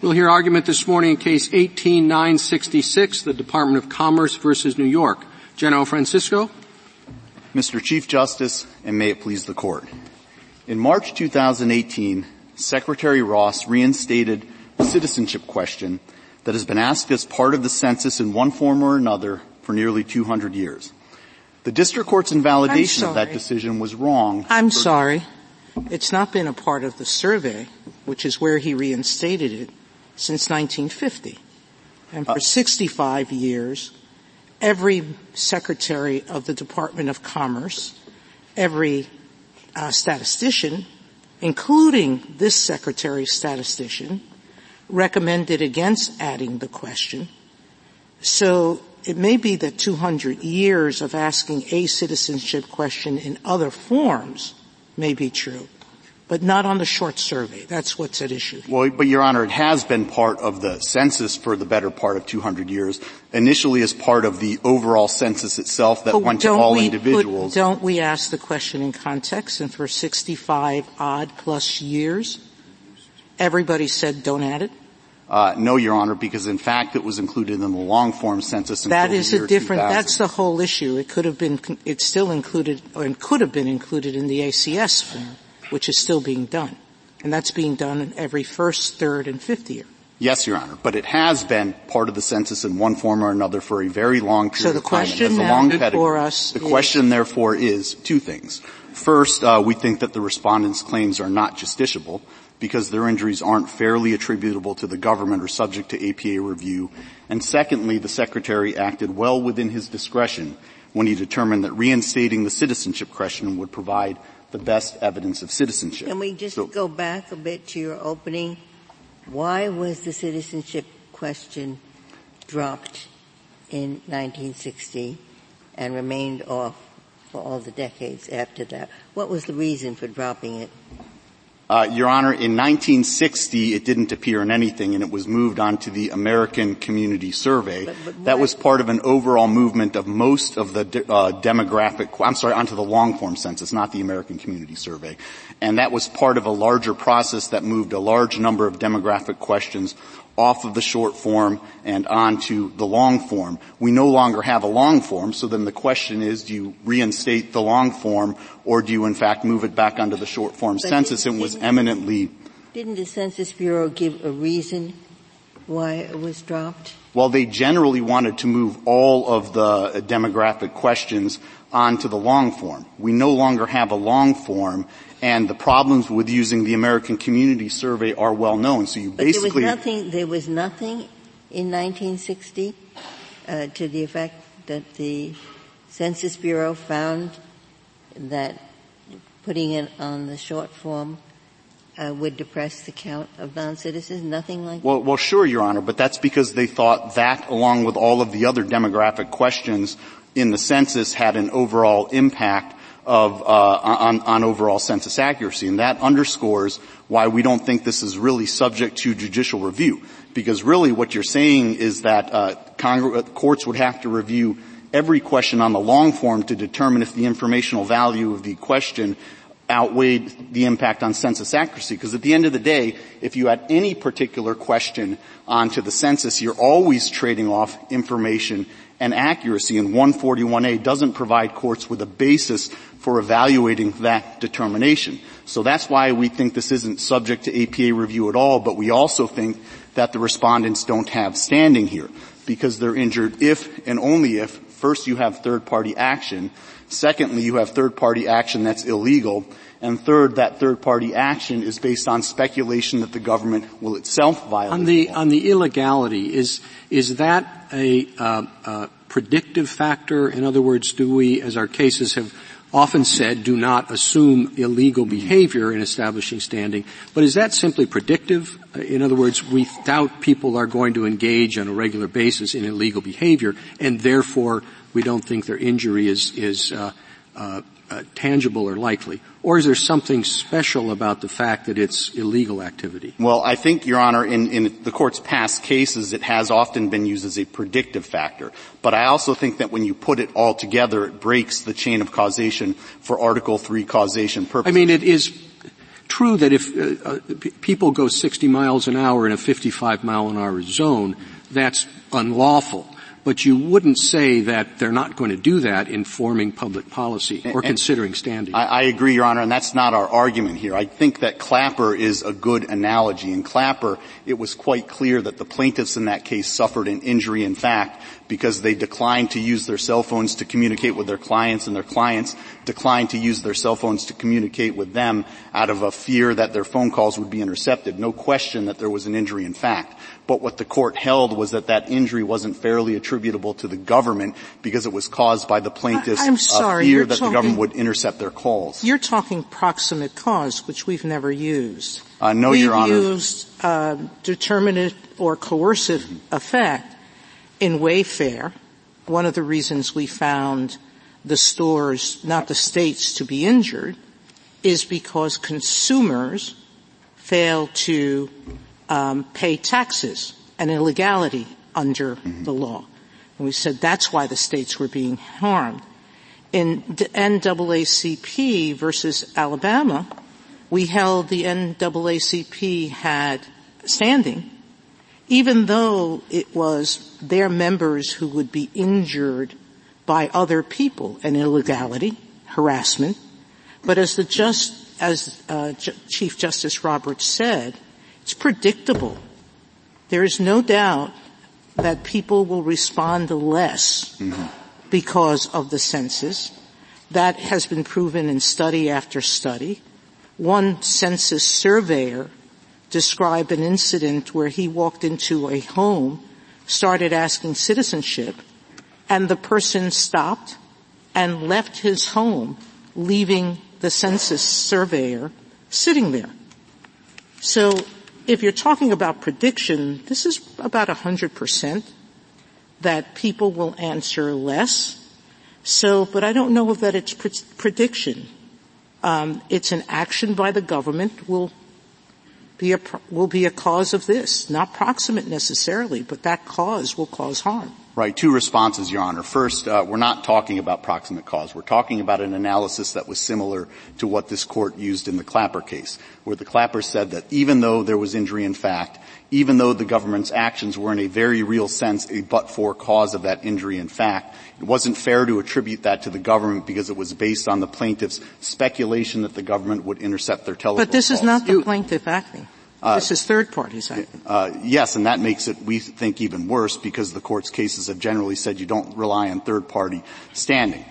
We'll hear argument this morning in case 18966, the Department of Commerce versus New York. General Francisco. Mr. Chief Justice, and may it please the court. In March 2018, Secretary Ross reinstated the citizenship question that has been asked as part of the census in one form or another for nearly 200 years. The district court's invalidation of that decision was wrong. I'm sorry. It's not been a part of the survey, which is where he reinstated it, since 1950. And for uh, 65 years, every secretary of the Department of Commerce, every uh, statistician, including this secretary's statistician, recommended against adding the question. So it may be that 200 years of asking a citizenship question in other forms may be true but not on the short survey. That's what's at issue. Well, but Your Honor, it has been part of the census for the better part of 200 years. Initially as part of the overall census itself that but went to all individuals. don't we ask the question in context and for 65 odd plus years, everybody said don't add it? Uh, no, Your Honor, because in fact it was included in the long form census. That is a different. That's the whole issue. It could have been. It's still included, or it could have been included in the ACS form which is still being done. And that's being done every first, third, and fifth year. Yes, Your Honor, but it has been part of the census in one form or another for a very long period so the of time. Question now before us the question, therefore, is two things. First, uh, we think that the respondents' claims are not justiciable because their injuries aren't fairly attributable to the government or subject to APA review. And secondly, the Secretary acted well within his discretion when he determined that reinstating the citizenship question would provide the best evidence of citizenship. Can we just so, go back a bit to your opening? Why was the citizenship question dropped in 1960 and remained off for all the decades after that? What was the reason for dropping it? Uh, Your Honor, in 1960, it didn't appear in anything, and it was moved on to the American Community Survey. But, but that was part of an overall movement of most of the de- uh, demographic. I'm sorry, onto the long form census, not the American Community Survey, and that was part of a larger process that moved a large number of demographic questions off of the short form and onto the long form. We no longer have a long form, so then the question is, do you reinstate the long form or do you in fact move it back onto the short form but census? It was eminently. Didn't the Census Bureau give a reason why it was dropped? Well, they generally wanted to move all of the demographic questions onto the long form. We no longer have a long form and the problems with using the American Community Survey are well known. So you but basically there was nothing. There was nothing in 1960 uh, to the effect that the Census Bureau found that putting it on the short form uh, would depress the count of non-citizens? Nothing like that. well, that? Well, sure, Your Honor, but that's because they thought that, along with all of the other demographic questions in the census, had an overall impact of, uh, on, on overall census accuracy. And that underscores why we don't think this is really subject to judicial review. Because really what you're saying is that uh, uh, courts would have to review every question on the long form to determine if the informational value of the question outweighed the impact on census accuracy. Because at the end of the day, if you add any particular question onto the census, you're always trading off information and accuracy. And 141A doesn't provide courts with a basis for evaluating that determination. So that's why we think this isn't subject to APA review at all, but we also think that the respondents don't have standing here because they're injured if and only if first you have third party action, secondly you have third party action that's illegal, and third, that third party action is based on speculation that the government will itself violate. On the, on the illegality, is, is that a, uh, uh, predictive factor? In other words, do we, as our cases have often said do not assume illegal behavior in establishing standing, but is that simply predictive? Uh, in other words, we doubt people are going to engage on a regular basis in illegal behavior, and therefore we don't think their injury is, is uh, uh, uh, tangible or likely? Or is there something special about the fact that it's illegal activity? Well, I think, Your Honor, in, in the court's past cases, it has often been used as a predictive factor. But I also think that when you put it all together, it breaks the chain of causation for Article 3 causation purposes. I mean, it is, true that if uh, uh, p- people go 60 miles an hour in a 55 mile an hour zone, that's unlawful but you wouldn't say that they're not going to do that in forming public policy or and considering standing. I, I, agree, Your Honor, and that's not our argument here. I think that Clapper is a good analogy. In Clapper, it was quite clear that the plaintiffs in that case suffered an injury in fact because they declined to use their cell phones to communicate with their clients and their clients declined to use their cell phones to communicate with them out of a fear that their phone calls would be intercepted. No question that there was an injury in fact. But what the court held was that that injury wasn't fairly attributable to the government because it was caused by the plaintiff's I'm sorry, fear that talking, the government would intercept their calls. You're talking proximate cause, which we've never used. Uh, no, we've Your Honor. used uh, determinate or coercive mm-hmm. effect in Wayfair. One of the reasons we found the stores, not the states, to be injured is because consumers fail to um, pay taxes, an illegality under mm-hmm. the law. And we said that's why the states were being harmed. In NAACP versus Alabama, we held the NAACP had standing, even though it was their members who would be injured by other people, an illegality, harassment. But as the just, as uh, J- Chief Justice Roberts said, it's predictable. There is no doubt that people will respond less mm-hmm. because of the census. That has been proven in study after study. One census surveyor described an incident where he walked into a home, started asking citizenship, and the person stopped and left his home, leaving the census surveyor sitting there. So if you're talking about prediction, this is about 100% that people will answer less. So, but I don't know that it's pre- prediction. Um, it's an action by the government will be a will be a cause of this, not proximate necessarily, but that cause will cause harm. Right. Two responses, Your Honor. First, uh, we're not talking about proximate cause. We're talking about an analysis that was similar to what this court used in the Clapper case, where the Clapper said that even though there was injury in fact, even though the government's actions were in a very real sense a but-for cause of that injury in fact, it wasn't fair to attribute that to the government because it was based on the plaintiff's speculation that the government would intercept their telephone But this calls. is not the plaintiff acting. Uh, this is third parties. Uh, yes, and that makes it, we think, even worse because the court's cases have generally said you don't rely on third party standing.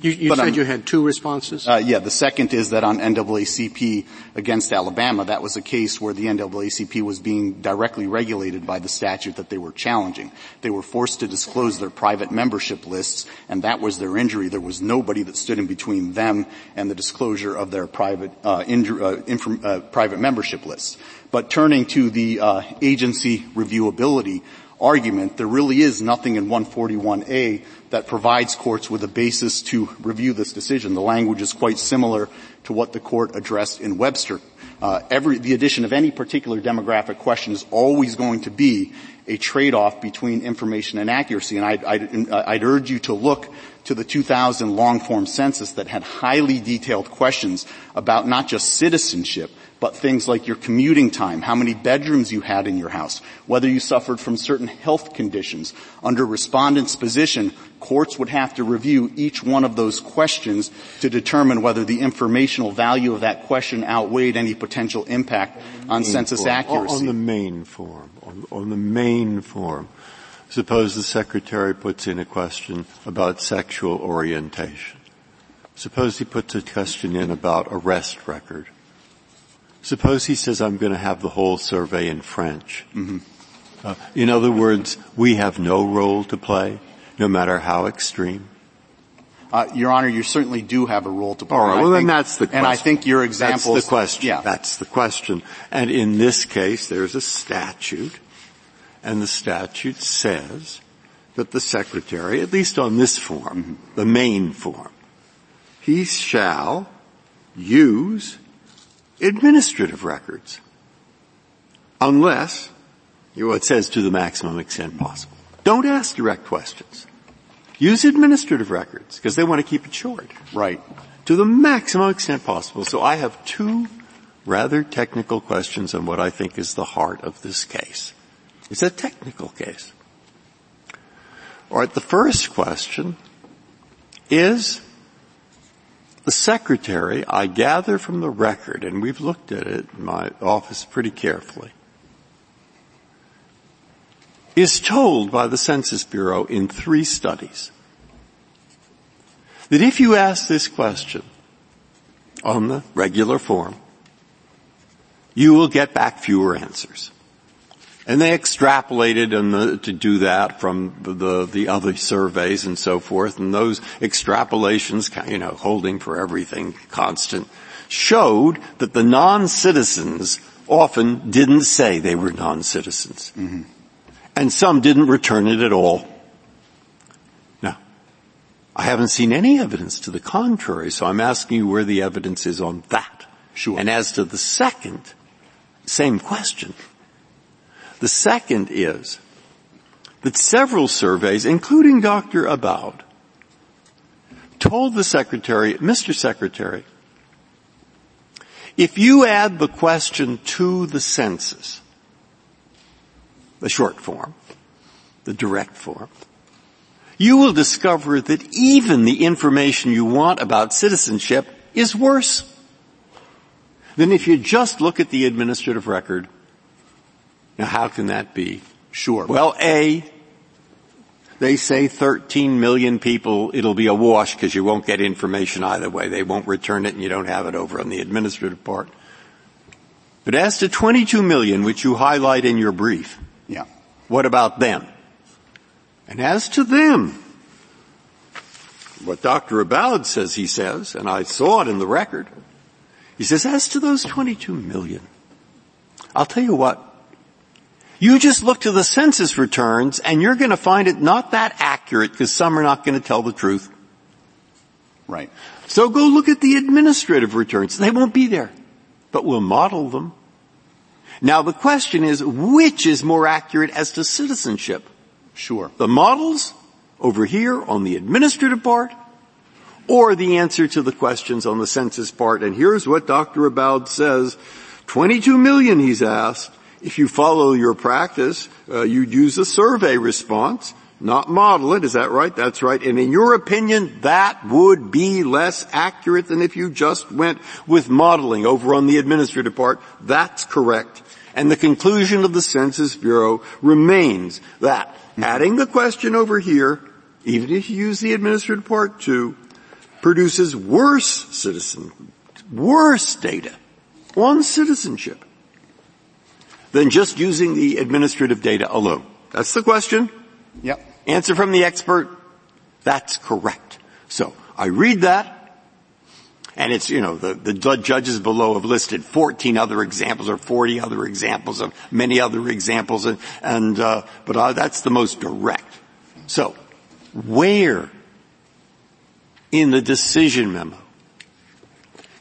You, you said you had two responses? Uh, yeah, the second is that on NAACP against Alabama, that was a case where the NAACP was being directly regulated by the statute that they were challenging. They were forced to disclose their private membership lists, and that was their injury. There was nobody that stood in between them and the disclosure of their private, uh, inju- uh, inf- uh, private membership lists. But turning to the uh, agency reviewability argument, there really is nothing in 141A that provides courts with a basis to review this decision. The language is quite similar to what the court addressed in Webster. Uh, every, the addition of any particular demographic question is always going to be a trade-off between information and accuracy. And I'd, I'd, I'd urge you to look to the 2000 long-form census that had highly detailed questions about not just citizenship, but things like your commuting time, how many bedrooms you had in your house, whether you suffered from certain health conditions. Under respondent's position, courts would have to review each one of those questions to determine whether the informational value of that question outweighed any potential impact on census form. accuracy. On the main form, on, on the main form. Suppose the secretary puts in a question about sexual orientation. Suppose he puts a question in about arrest record. Suppose he says, I'm going to have the whole survey in French. Mm-hmm. Uh, in other words, we have no role to play, no matter how extreme. Uh, your Honor, you certainly do have a role to play. All right. Well, then that's the question. And I think your example. That's the question. Yeah. That's the question. And in this case, there's a statute, and the statute says that the secretary, at least on this form, mm-hmm. the main form, he shall use administrative records. Unless, you know, it says to the maximum extent possible. Don't ask direct questions. Use administrative records, because they want to keep it short. Right. To the maximum extent possible. So I have two rather technical questions on what I think is the heart of this case. It's a technical case. All right, the first question is the secretary, I gather from the record, and we've looked at it in my office pretty carefully, is told by the Census Bureau in three studies that if you ask this question on the regular form, you will get back fewer answers. And they extrapolated the, to do that from the, the, the, other surveys and so forth, and those extrapolations, you know, holding for everything constant, showed that the non-citizens often didn't say they were non-citizens. Mm-hmm. And some didn't return it at all. Now, I haven't seen any evidence to the contrary, so I'm asking you where the evidence is on that. Sure. And as to the second, same question. The second is that several surveys, including Dr. Abowd, told the Secretary, Mr. Secretary, if you add the question to the census, the short form, the direct form, you will discover that even the information you want about citizenship is worse than if you just look at the administrative record. Now how can that be? Sure. Well, A, they say 13 million people, it'll be a wash because you won't get information either way. They won't return it and you don't have it over on the administrative part. But as to 22 million, which you highlight in your brief, yeah. what about them? And as to them, what Dr. Abowd says he says, and I saw it in the record, he says, as to those 22 million, I'll tell you what, you just look to the census returns and you're going to find it not that accurate because some are not going to tell the truth. Right. So go look at the administrative returns. They won't be there, but we'll model them. Now the question is, which is more accurate as to citizenship? Sure. The models over here on the administrative part or the answer to the questions on the census part. And here's what Dr. Abowd says. 22 million, he's asked. If you follow your practice, uh, you'd use a survey response, not model it. Is that right? That's right. And in your opinion, that would be less accurate than if you just went with modeling over on the administrative part. That's correct. And the conclusion of the Census Bureau remains that adding the question over here, even if you use the administrative part too, produces worse citizen, worse data on citizenship than just using the administrative data alone. That's the question. Yep. Answer from the expert. That's correct. So I read that and it's, you know, the, the judges below have listed 14 other examples or 40 other examples of many other examples and, and uh, but uh, that's the most direct. So where in the decision memo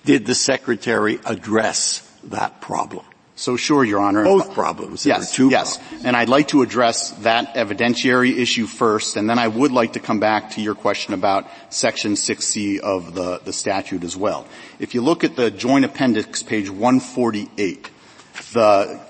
did the secretary address that problem? So sure, Your Honor. Both problems. Yes, yes. Problems. And I'd like to address that evidentiary issue first, and then I would like to come back to your question about Section 6C of the, the statute as well. If you look at the Joint Appendix, page 148, the,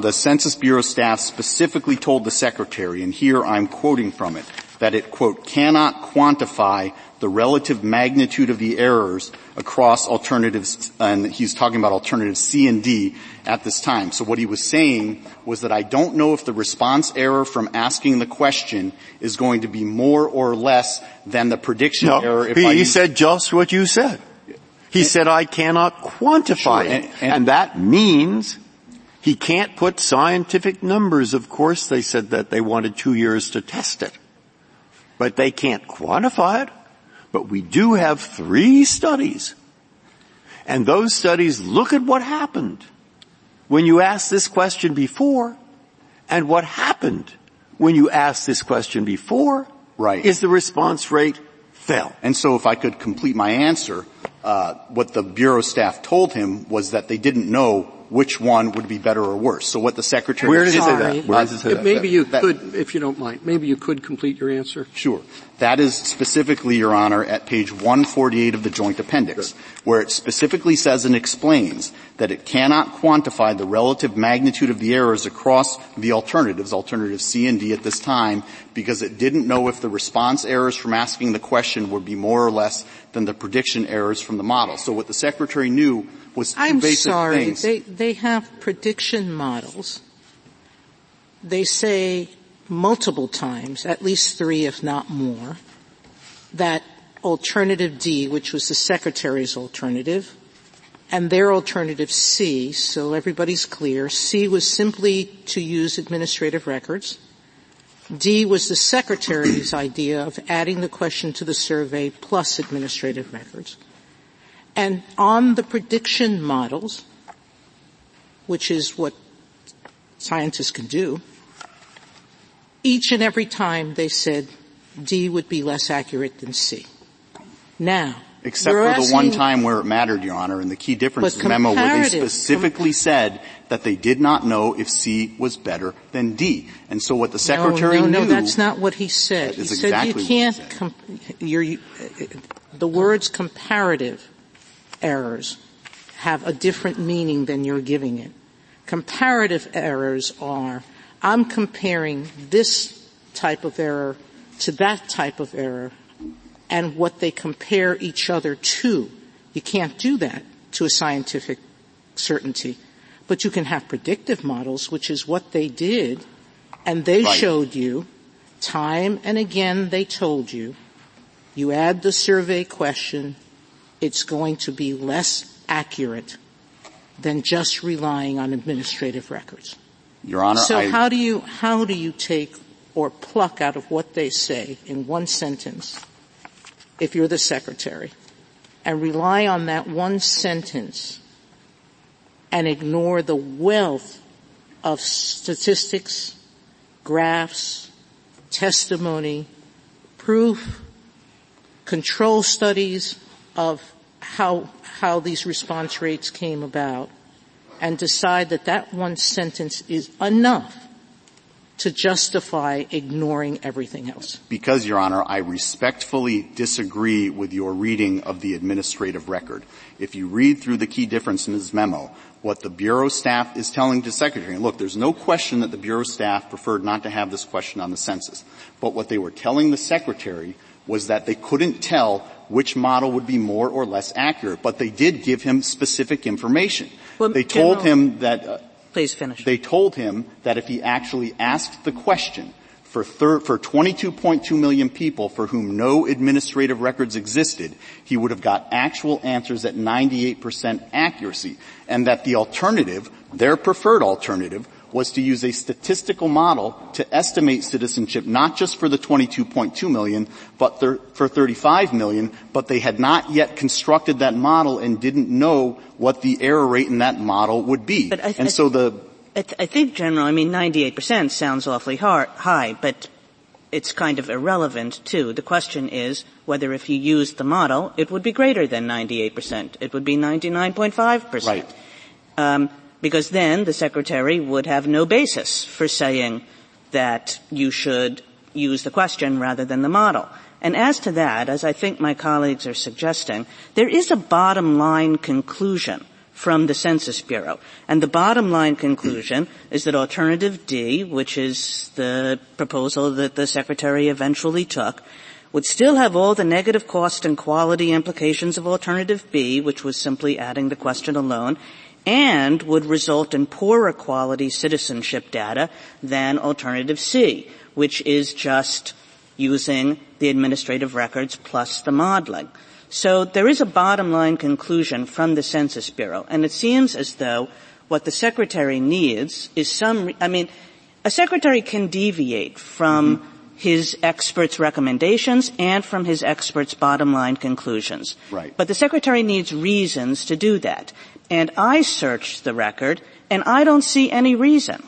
the Census Bureau staff specifically told the Secretary, and here I'm quoting from it, that it, quote, cannot quantify the relative magnitude of the errors across alternatives, and he's talking about alternatives C and D at this time. So what he was saying was that I don't know if the response error from asking the question is going to be more or less than the prediction no, error. If he, I he said just what you said. He and, said I cannot quantify sure, it, and, and, and that means he can't put scientific numbers. Of course, they said that they wanted two years to test it, but they can't quantify it. But we do have three studies. And those studies look at what happened when you asked this question before and what happened when you asked this question before right. is the response rate fell. And so if I could complete my answer, uh, what the Bureau staff told him was that they didn't know which one would be better or worse. So what the secretary Where does it say that? Where does it say uh, that? Maybe you that- could, if you don't mind, maybe you could complete your answer. Sure. That is specifically, Your Honor, at page 148 of the joint appendix, where it specifically says and explains that it cannot quantify the relative magnitude of the errors across the alternatives, alternatives C and D at this time, because it didn't know if the response errors from asking the question would be more or less than the prediction errors from the model. So what the Secretary knew was 2 I'm basic sorry. things. They, they have prediction models. They say multiple times, at least three if not more, that alternative D, which was the Secretary's alternative, and their alternative C, so everybody's clear, C was simply to use administrative records. D was the Secretary's idea of adding the question to the survey plus administrative records. And on the prediction models, which is what scientists can do, each and every time they said D would be less accurate than C. Now, Except for the one time where it mattered, Your Honor, and the key difference But memo where they specifically said that they did not know if C was better than D. And so what the Secretary no, no, knew No, that's not what he said. He is said exactly you what he can't, said. com- you're, you, the words comparative errors have a different meaning than you're giving it. Comparative errors are, I'm comparing this type of error to that type of error and what they compare each other to. You can't do that to a scientific certainty. But you can have predictive models, which is what they did, and they Right. showed you, time and again they told you, you add the survey question, it's going to be less accurate than just relying on administrative records. Your Honor, So I, how do you, how do you take or pluck out of what they say in one sentence, if you're the secretary, and rely on that one sentence and ignore the wealth of statistics, graphs, testimony, proof, control studies of how, how these response rates came about, and decide that that one sentence is enough to justify ignoring everything else. because, Your Honor, I respectfully disagree with your reading of the administrative record. If you read through the key difference in his memo, what the Bureau staff is telling the Secretary, look, there's no question that the Bureau staff preferred not to have this question on the census, but what they were telling the Secretary was that they couldn't tell which model would be more or less accurate, but they did give him specific information. Well, they told General- him that uh, Please finish. they told him that if he actually asked the question for, thir- for 22.2 million people for whom no administrative records existed, he would have got actual answers at 98% accuracy, and that the alternative, their preferred alternative, was to use a statistical model to estimate citizenship not just for the 22.2 million, but thir- for 35 million, but they had not yet constructed that model and didn't know what the error rate in that model would be. But I- and so the I, th- I think, General, I mean, 98% sounds awfully hard, high, but it's kind of irrelevant, too. The question is whether if you used the model, it would be greater than 98%. It would be 99.5%. Right. Um, because then the Secretary would have no basis for saying that you should use the question rather than the model. And as to that, as I think my colleagues are suggesting, there is a bottom line conclusion from the Census Bureau. And the bottom line conclusion is that alternative D, which is the proposal that the Secretary eventually took, would still have all the negative cost and quality implications of alternative B, which was simply adding the question alone, and would result in poorer quality citizenship data than alternative C, which is just using the administrative records plus the modeling. So there is a bottom line conclusion from the Census Bureau, and it seems as though what the Secretary needs is some, I mean, a Secretary can deviate from mm-hmm. his experts' recommendations and from his experts' bottom line conclusions. Right. But the Secretary needs reasons to do that. And I searched the record, and I don't see any reason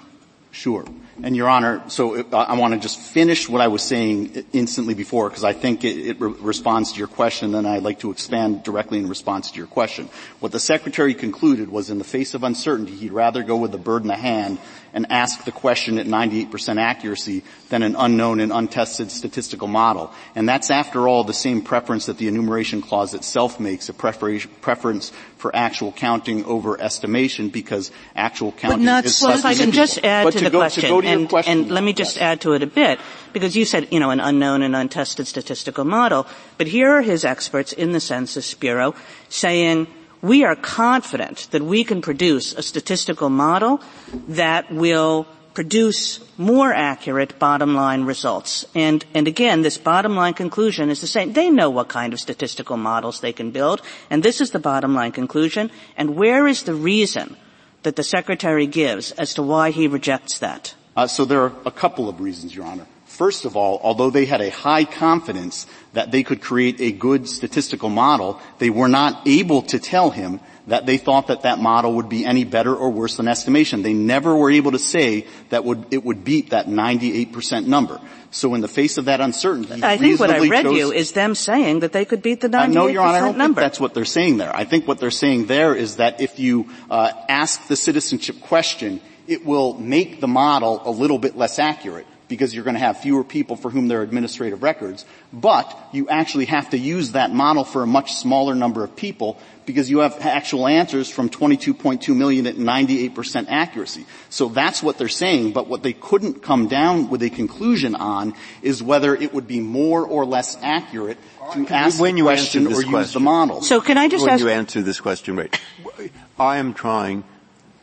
Sure. And Your Honor, so uh, I want to just finish what I was saying instantly before because I think it, it re- responds to your question and I'd like to expand directly in response to your question. What the Secretary concluded was in the face of uncertainty, he'd rather go with the bird in the hand and ask the question at 98% accuracy than an unknown and untested statistical model. And that's after all the same preference that the enumeration clause itself makes, a preference for actual counting over estimation because actual counting but is so if I can just add but to, to the go, question, to and, question, and, let me just yes. add to it a bit, because you said, you know, an unknown and untested statistical model, but here are his experts in the Census Bureau saying we are confident that we can produce a statistical model that will produce more accurate bottom line results. And, and again, this bottom line conclusion is the same. They know what kind of statistical models they can build, and this is the bottom line conclusion. And where is the reason that the Secretary gives as to why he rejects that? Uh, so there are a couple of reasons, Your Honor. First of all, although they had a high confidence that they could create a good statistical model, they were not able to tell him that they thought that that model would be any better or worse than estimation. They never were able to say that would, it would beat that 98% number. So in the face of that uncertainty, I think what I read chose, you is them saying that they could beat the 98% uh, no, Your Honor, I don't number. think that's what they're saying there. I think what they're saying there is that if you uh, ask the citizenship question, it will make the model a little bit less accurate because you're going to have fewer people for whom there are administrative records, but you actually have to use that model for a much smaller number of people because you have actual answers from 22.2 million at 98% accuracy. So that's what they're saying, but what they couldn't come down with a conclusion on is whether it would be more or less accurate to ask when you question or question, use the model. So can I just when ask- you answer this question, right, I am trying,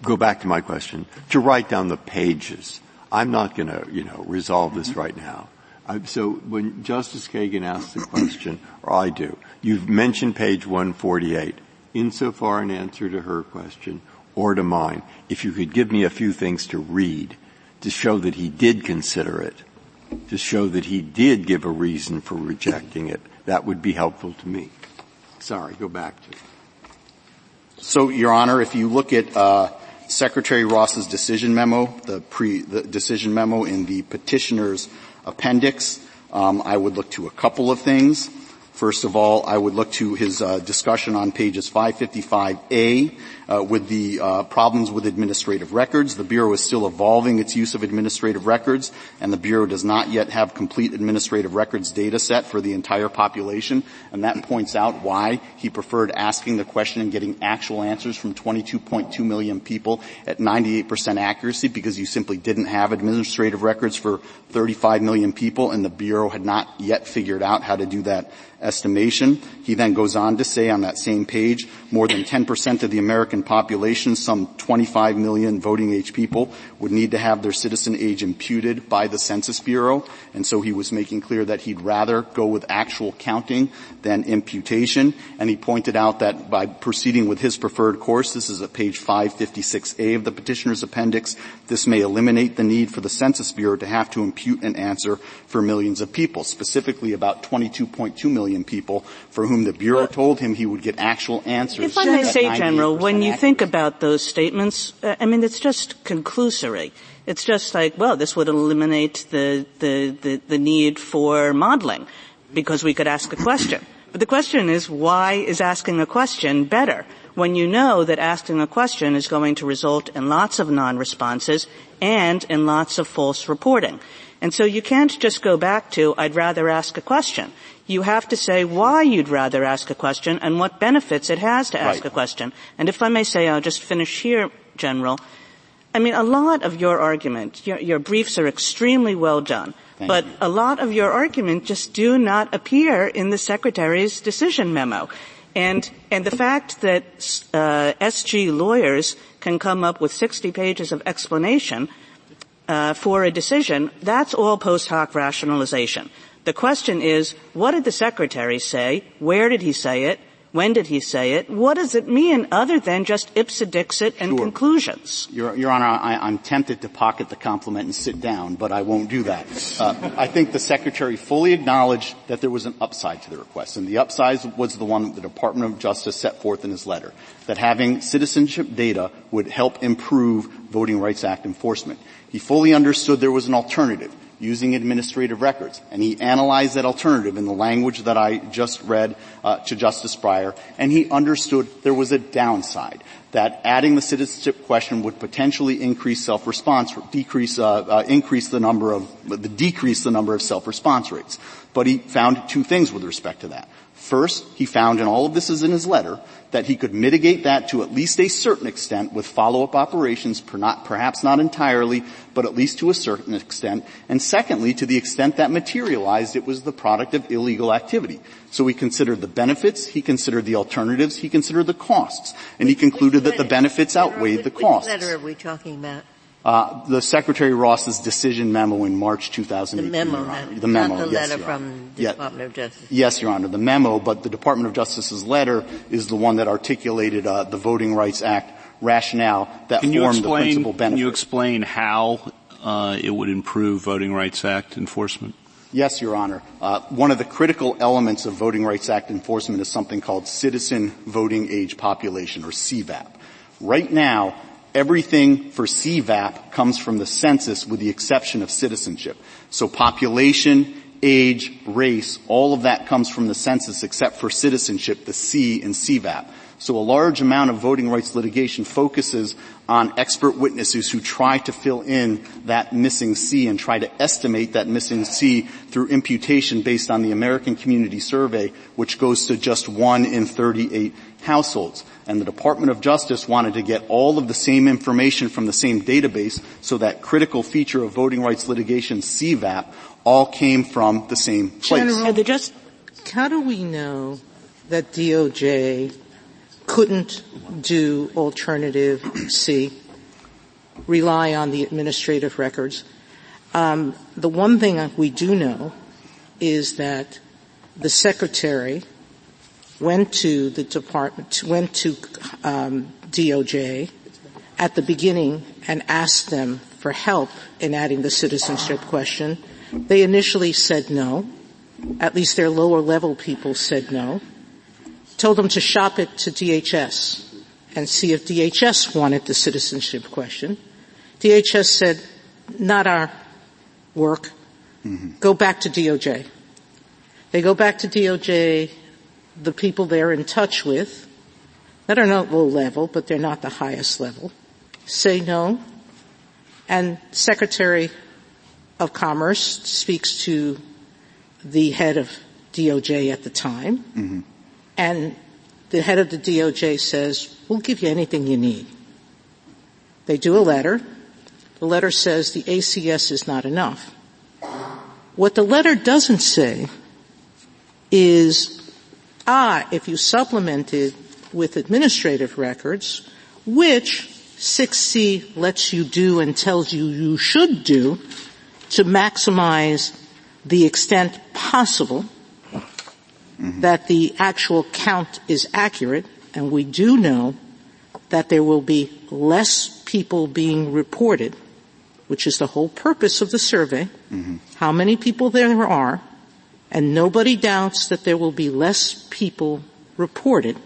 go back to my question, to write down the pages I'm not going to, you know, resolve this right now. I, so when Justice Kagan asks the question, or I do, you've mentioned page 148. Insofar in answer to her question, or to mine, if you could give me a few things to read to show that he did consider it, to show that he did give a reason for rejecting it, that would be helpful to me. Sorry, go back to. it. So, Your Honor, if you look at uh, Secretary Ross's decision memo, the pre, the decision memo in the petitioner's appendix, um, I would look to a couple of things. First of all, I would look to his uh, discussion on pages 555A uh, with the uh, problems with administrative records. The Bureau is still evolving its use of administrative records, and the Bureau does not yet have complete administrative records data set for the entire population, and that points out why he preferred asking the question and getting actual answers from 22.2 million people at 98% accuracy because you simply didn't have administrative records for 35 million people, and the Bureau had not yet figured out how to do that estimation. He then goes on to say on that same page, more than 10% of the American population, some 25 million voting age people, would need to have their citizen age imputed by the Census Bureau. And so he was making clear that he'd rather go with actual counting than imputation. And he pointed out that by proceeding with his preferred course, this is at page 556A of the petitioner's appendix, this may eliminate the need for the Census Bureau to have to impute an answer for millions of people, specifically about 22.2 million people for whom the Bureau told him he would get actual answers. If I may say, General, when you think about those statements, uh, I mean, it's just conclusory. It's just like, well, this would eliminate the, the, the, the need for modeling because we could ask a question. But the question is, why is asking a question better? when you know that asking a question is going to result in lots of non-responses and in lots of false reporting. And so you can't just go back to, I'd rather ask a question. You have to say why you'd rather ask a question and what benefits it has to ask right. a question. And if I may say, I'll just finish here, General. I mean, a lot of your argument, your, your briefs are extremely well done. Thank but you. a lot of your argument just do not appear in the Secretary's decision memo. And, and the fact that uh, SG lawyers can come up with 60 pages of explanation uh, for a decision, that's all post hoc rationalization. The question is, what did the secretary say? Where did he say it? When did he say it? What does it mean other than just ipse dixit and Sure. conclusions? Your, Your Honor, I, I'm tempted to pocket the compliment and sit down, but I won't do that. Uh, I think the Secretary fully acknowledged that there was an upside to the request, and the upside was the one that the Department of Justice set forth in his letter, that having citizenship data would help improve Voting Rights Act enforcement. He fully understood there was an alternative using administrative records. And he analyzed that alternative in the language that I just read uh, to Justice Breyer, and he understood there was a downside that adding the citizenship question would potentially increase self-response, decrease, uh, uh, increase the number of, the decrease the number of self-response rates. But he found two things with respect to that. First, he found, and all of this is in his letter, that he could mitigate that to at least a certain extent with follow-up operations, per not, perhaps not entirely, but at least to a certain extent. And secondly, to the extent that materialized, it was the product of illegal activity. So he considered the benefits, he considered the alternatives, he considered the costs, and he concluded that the benefits outweighed the costs. Which letter are we talking about? Uh, the Secretary Ross's decision memo in March 2018. The memo, Your Honor. not, the memo, not the yes, letter Your from the Yeah. Department of Justice. Yes, Your Honor, the memo, but the Department of Justice's letter is the one that articulated uh, the Voting Rights Act rationale that Can you formed the explain, principal can you explain how uh, it would improve Voting Rights Act enforcement? Yes, Your Honor. Uh, one of the critical elements of Voting Rights Act enforcement is something called Citizen Voting Age Population, or CVAP. Right now, everything for CVAP comes from the census with the exception of citizenship. So population, age, race, all of that comes from the census except for citizenship, the C in CVAP. So a large amount of voting rights litigation focuses on expert witnesses who try to fill in that missing C and try to estimate that missing C through imputation based on the American Community Survey, which goes to just one in 38 households. And the Department of Justice wanted to get all of the same information from the same database so that critical feature of voting rights litigation, CVAP, all came from the same place. General, Had just how do we know that DOJ couldn't do alternative C, rely on the administrative records? Um, the one thing we do know is that the secretary went to the department, went to um, DOJ at the beginning and asked them for help in adding the citizenship question. They initially said no. At least their lower level people said no. Told them to shop it to DHS and see if DHS wanted the citizenship question. DHS said, not our work. Mm-hmm. Go back to DOJ. They go back to DOJ, the people they're in touch with, that are not low level, but they're not the highest level, say no, and Secretary of Commerce speaks to the head of DOJ at the time, mm-hmm. And the head of the DOJ says, we'll give you anything you need. They do a letter. The letter says the ACS is not enough. What the letter doesn't say is, ah, if you supplemented with administrative records, which 6C lets you do and tells you you should do to maximize the extent possible that the actual count is accurate, and we do know that there will be less people being reported, which is the whole purpose of the survey, how many people there are, and nobody doubts that there will be less people reported.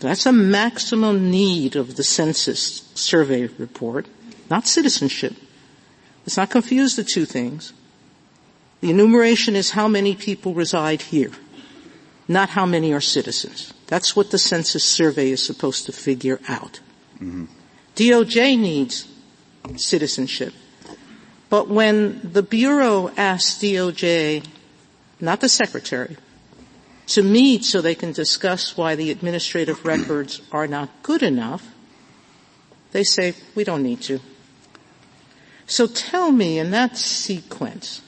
That's a maximum need of the census survey report, not citizenship. Let's not confuse the two things. The enumeration is how many people reside here, not how many are citizens. That's what the census survey is supposed to figure out. DOJ needs citizenship. But when the Bureau asks DOJ, not the Secretary, to meet so they can discuss why the administrative records are not good enough, they say, we don't need to. So tell me in that sequence,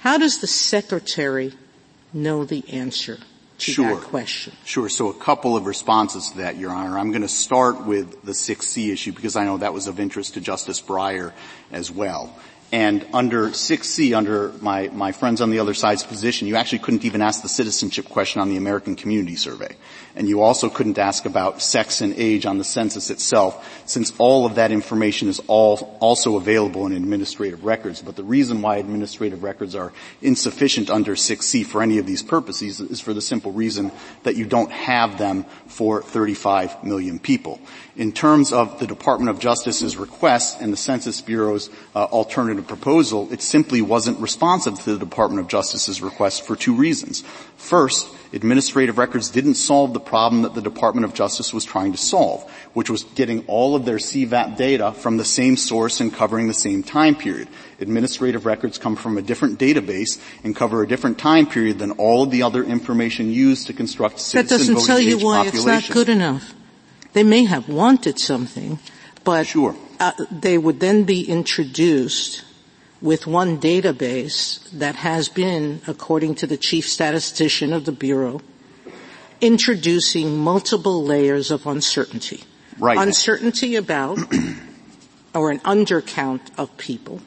how does the Secretary know the answer to Sure. that question? Sure. So a couple of responses to that, Your Honor. I'm going to start with the 6C issue because I know that was of interest to Justice Breyer as well. And under 6C, under my, my friends on the other side's position, you actually couldn't even ask the citizenship question on the American Community Survey. And you also couldn't ask about sex and age on the census itself, since all of that information is all also available in administrative records. But the reason why administrative records are insufficient under 6C for any of these purposes is for the simple reason that you don't have them for 35 million people. In terms of the Department of Justice's request and the Census Bureau's uh, alternative proposal, it simply wasn't responsive to the Department of Justice's request for two reasons. First, administrative records didn't solve the problem that the Department of Justice was trying to solve, which was getting all of their CVAP data from the same source and covering the same time period. Administrative records come from a different database and cover a different time period than all of the other information used to construct citizen That doesn't tell you why population. it's not good enough. They may have wanted something, but sure. uh, they would then be introduced with one database that has been, according to the chief statistician of the Bureau, introducing multiple layers of uncertainty. Right. Uncertainty about, or an undercount of people,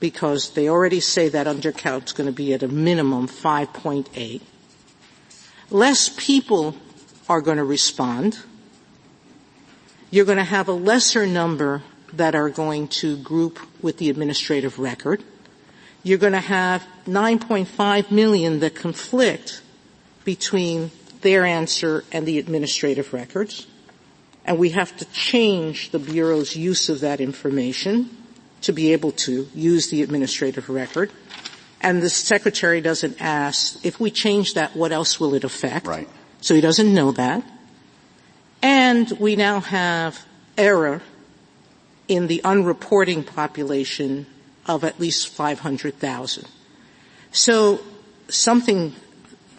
because they already say that undercount is going to be at a minimum 5.8. Less people are going to respond. You're going to have a lesser number that are going to group with the administrative record. You're going to have 9.5 million that conflict between their answer and the administrative records. And we have to change the Bureau's use of that information to be able to use the administrative record. And the Secretary doesn't ask, if we change that, what else will it affect? Right. So he doesn't know that. And we now have error in the unreporting population of at least 500,000. So something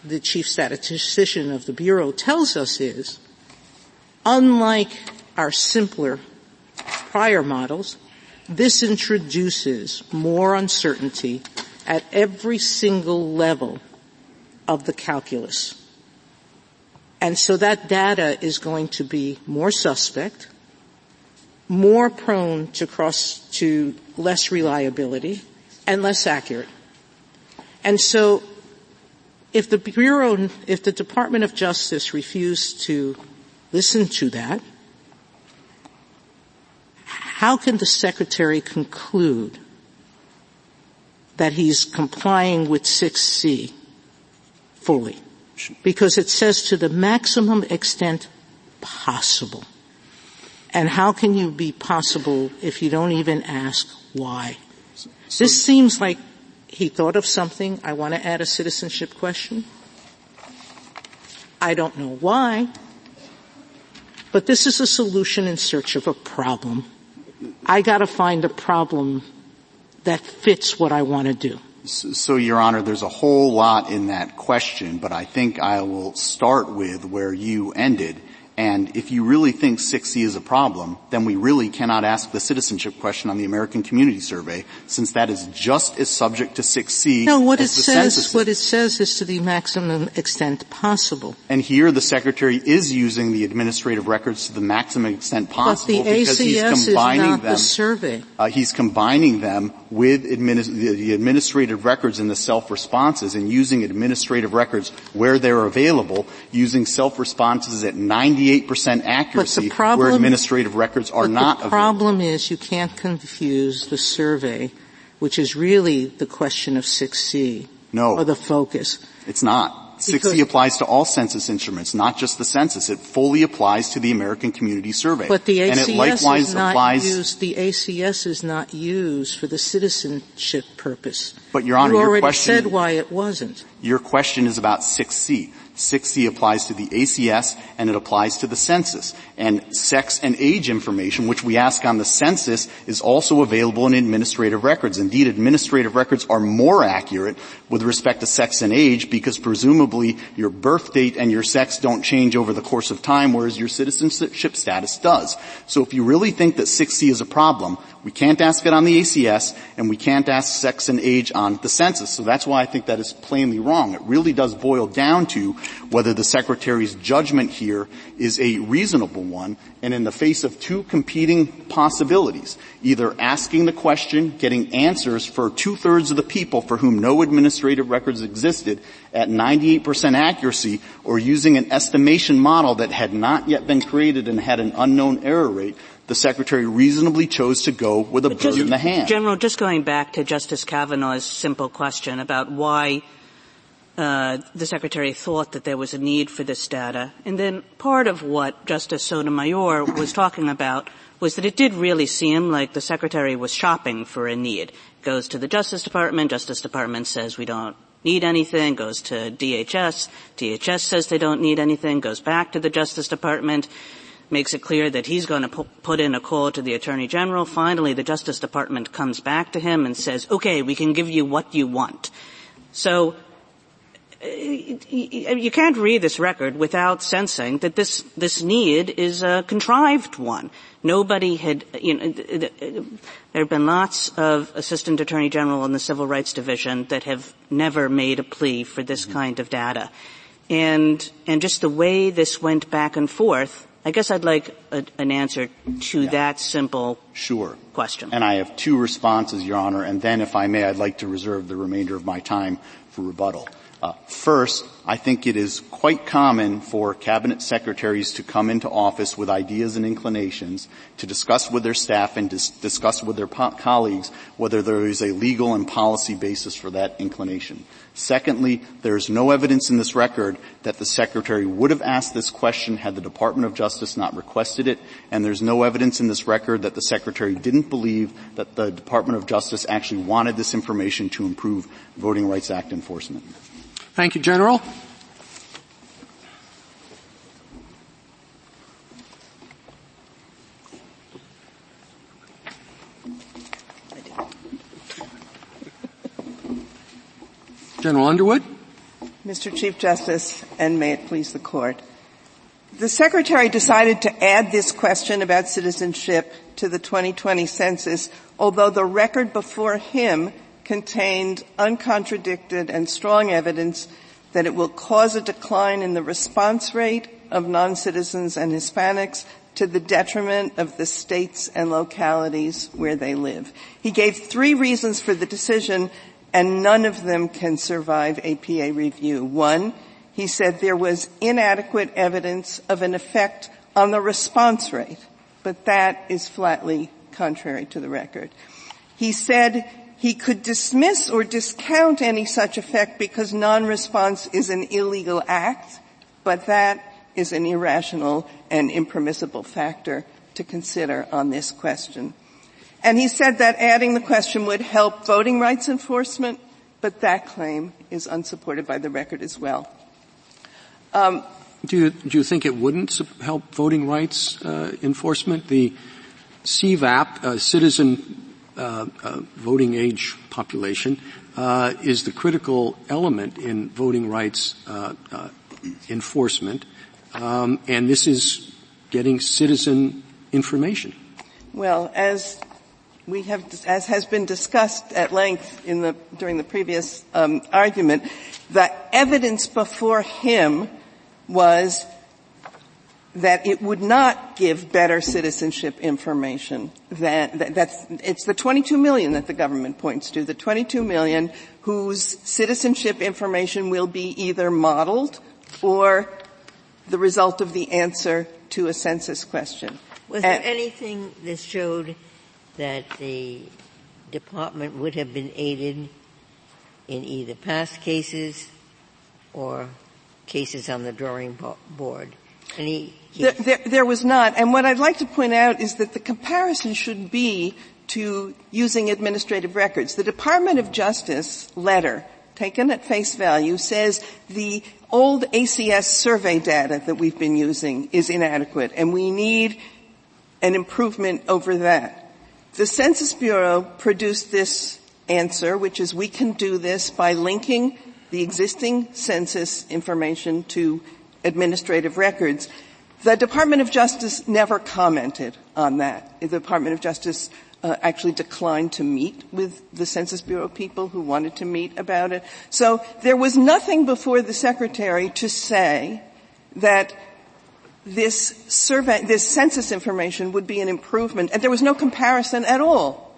the chief statistician of the Bureau tells us is, unlike our simpler prior models, this introduces more uncertainty at every single level of the calculus. And so that data is going to be more suspect, more prone to cross to less reliability and less accurate. And so if the Bureau, if the Department of Justice refused to listen to that, how can the Secretary conclude that he's complying with 6C fully? Because it says to the maximum extent possible. And how can you be possible if you don't even ask why? So, this seems like he thought of something. I want to add a citizenship question. I don't know why, but this is a solution in search of a problem. I gotta find a problem that fits what I want to do. So, Your Honor, there's a whole lot in that question, but I think I will start with where you ended, and if you really think 6C is a problem, then we really cannot ask the citizenship question on the American Community Survey, since that is just as subject to 6C no, what it says, What it says is to the maximum extent possible. And here the Secretary is using the administrative records to the maximum extent possible but the because ACS he's combining is not them. The survey. Uh, he's combining them with administ- the administrative records and the self-responses and using administrative records where they're available, using self-responses at 98% accuracy problem, where administrative records are not available. the problem available. is you can't confuse the survey, which is really the question of 6C. No. Or the focus. It's not. 6C applies to all census instruments, not just the census. It fully applies to the American Community Survey. But the ACS and it likewise is not applies, used, the ACS is not used for the citizenship purpose. But Your Honor, you your already question, said why it wasn't. Your question is about 6C. 6C applies to the ACS and it applies to the census. And sex and age information, which we ask on the census, is also available in administrative records. Indeed, administrative records are more accurate with respect to sex and age because presumably your birth date and your sex don't change over the course of time, whereas your citizenship status does. So if you really think that 6C is a problem, We can't ask it on the ACS, and we can't ask sex and age on the census. So that's why I think that is plainly wrong. It really does boil down to whether the Secretary's judgment here is a reasonable one, and in the face of two competing possibilities, either asking the question, getting answers for two-thirds of the people for whom no administrative records existed at 98% accuracy, or using an estimation model that had not yet been created and had an unknown error rate, the Secretary reasonably chose to go with a But bird just, in the hand. General, just going back to Justice Kavanaugh's simple question about why uh, the Secretary thought that there was a need for this data, and then part of what Justice Sotomayor was talking about was that it did really seem like the Secretary was shopping for a need. Goes to the Justice Department, Justice Department says we don't need anything, goes to DHS, DHS says they don't need anything, goes back to the Justice Department, makes it clear that he's going to put in a call to the Attorney General. Finally, the Justice Department comes back to him and says, okay, we can give you what you want. So, you can't read this record without sensing that this, this need is a contrived one. Nobody had, you know, there have been lots of assistant attorney general in the civil rights division that have never made a plea for this mm-hmm. kind of data. And, and just the way this went back and forth, I guess I'd like a, an answer to yeah. that simple sure. question. And I have two responses, Your Honor, and then if I may, I'd like to reserve the remainder of my time for rebuttal. Uh, first, I think it is quite common for cabinet secretaries to come into office with ideas and inclinations to discuss with their staff and dis- discuss with their po- colleagues whether there is a legal and policy basis for that inclination. Secondly, there is no evidence in this record that the Secretary would have asked this question had the Department of Justice not requested it, and there's no evidence in this record that the Secretary didn't believe that the Department of Justice actually wanted this information to improve Voting Rights Act enforcement. Thank you, General. General Underwood. Mr. Chief Justice, and may it please the Court. The Secretary decided to add this question about citizenship to the 2020 census, although the record before him contained uncontradicted and strong evidence that it will cause a decline in the response rate of non-citizens and Hispanics to the detriment of the states and localities where they live. He gave three reasons for the decision and none of them can survive APA review. One, he said there was inadequate evidence of an effect on the response rate, but that is flatly contrary to the record. He said he could dismiss or discount any such effect because non-response is an illegal act, but that is an irrational and impermissible factor to consider on this question. And he said that adding the question would help voting rights enforcement, but that claim is unsupported by the record as well. Um, do you, do you think it wouldn't help voting rights uh, enforcement? The CVAP, uh, Citizen uh, uh, voting age population uh, is the critical element in voting rights uh, uh, enforcement, um, and this is getting citizen information. Well, as we have, as has been discussed at length in the during the previous um, argument, the evidence before him was that it would not give better citizenship information than, that, that's, it's the 22 million that the government points to, the 22 million whose citizenship information will be either modeled or the result of the answer to a census question. Was and, there anything that showed that the department would have been aided in either past cases or cases on the drawing board? Any there, there, there, was not. And what I'd like to point out is that the comparison should be to using administrative records. The Department of Justice letter, taken at face value, says the old ACS survey data that we've been using is inadequate and we need an improvement over that. The Census Bureau produced this answer, which is we can do this by linking the existing census information to administrative records. The Department of Justice never commented on that. The Department of Justice uh, actually declined to meet with the Census Bureau people who wanted to meet about it. So there was nothing before the secretary to say that this survey, this census information would be an improvement, and there was no comparison at all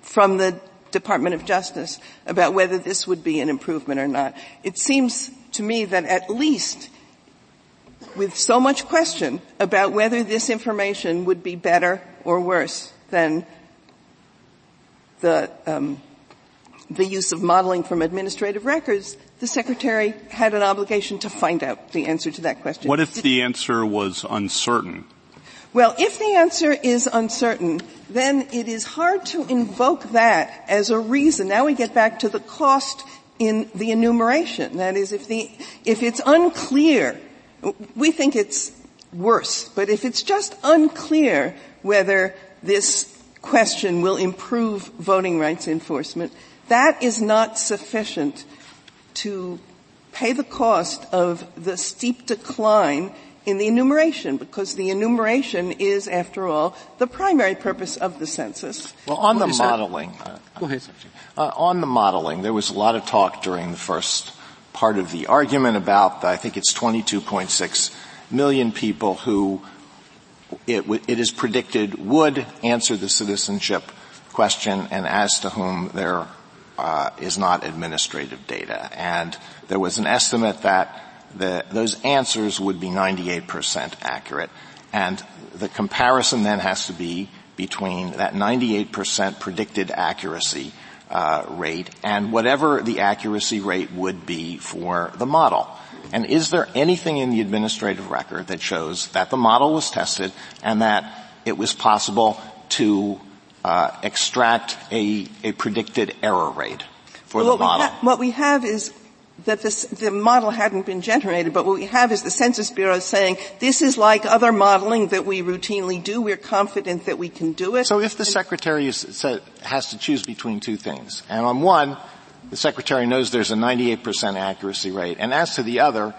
from the Department of Justice about whether this would be an improvement or not. It seems to me that at least with so much question about whether this information would be better or worse than the, um, the use of modeling from administrative records, the secretary had an obligation to find out the answer to that question. What if the answer was uncertain? Well, if the answer is uncertain, then it is hard to invoke that as a reason. Now we get back to the cost in the enumeration. That is, if the, if it's unclear, we think it's worse, but if it's just unclear whether this question will improve voting rights enforcement, that is not sufficient to pay the cost of the steep decline in the enumeration because the enumeration is, after all, the primary purpose of the census. Well, on the modeling, uh, Go ahead. Uh, on the modeling, there was a lot of talk during the first part of the argument about, I think it's 22.6 million people who it, it is predicted would answer the citizenship question and as to whom there uh, is not administrative data. And there was an estimate that the, those answers would be 98% accurate. And the comparison then has to be between that 98% predicted accuracy uh, rate and whatever the accuracy rate would be for the model. And is there anything in the administrative record that shows that the model was tested and that it was possible to Uh, extract a, a, predicted error rate for well, the model? We ha- what we have is that this, the model hadn't been generated, but what we have is the Census Bureau saying, this is like other modeling that we routinely do. We're confident that we can do it. So if the Secretary is, has to choose between two things, and on one, the Secretary knows there's a 98% accuracy rate, and as to the other,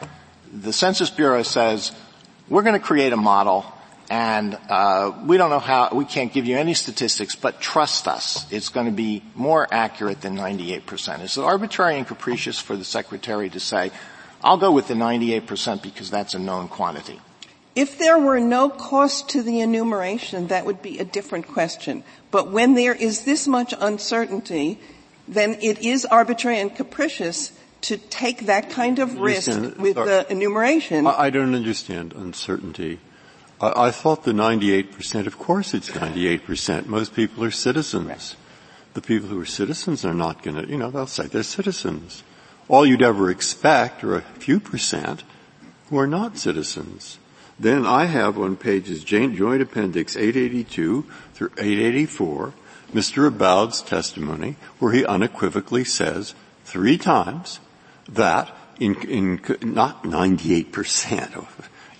the Census Bureau says, we're going to create a model and uh, we don't know how we can't give you any statistics but trust us it's going to be more accurate than 98% is it arbitrary and capricious for the secretary to say i'll go with the 98% because that's a known quantity if there were no cost to the enumeration that would be a different question but when there is this much uncertainty then it is arbitrary and capricious to take that kind of risk with the enumeration. I don't understand uncertainty. I, I thought the 98%, of course it's 98%. Most people are citizens. The people who are citizens are not going to, you know, they'll say they're citizens. All you'd ever expect are a few percent who are not citizens. Then I have on pages Joint Appendix 882 through 884 Mr. Abowd's testimony where he unequivocally says three times that in, in not 98 percent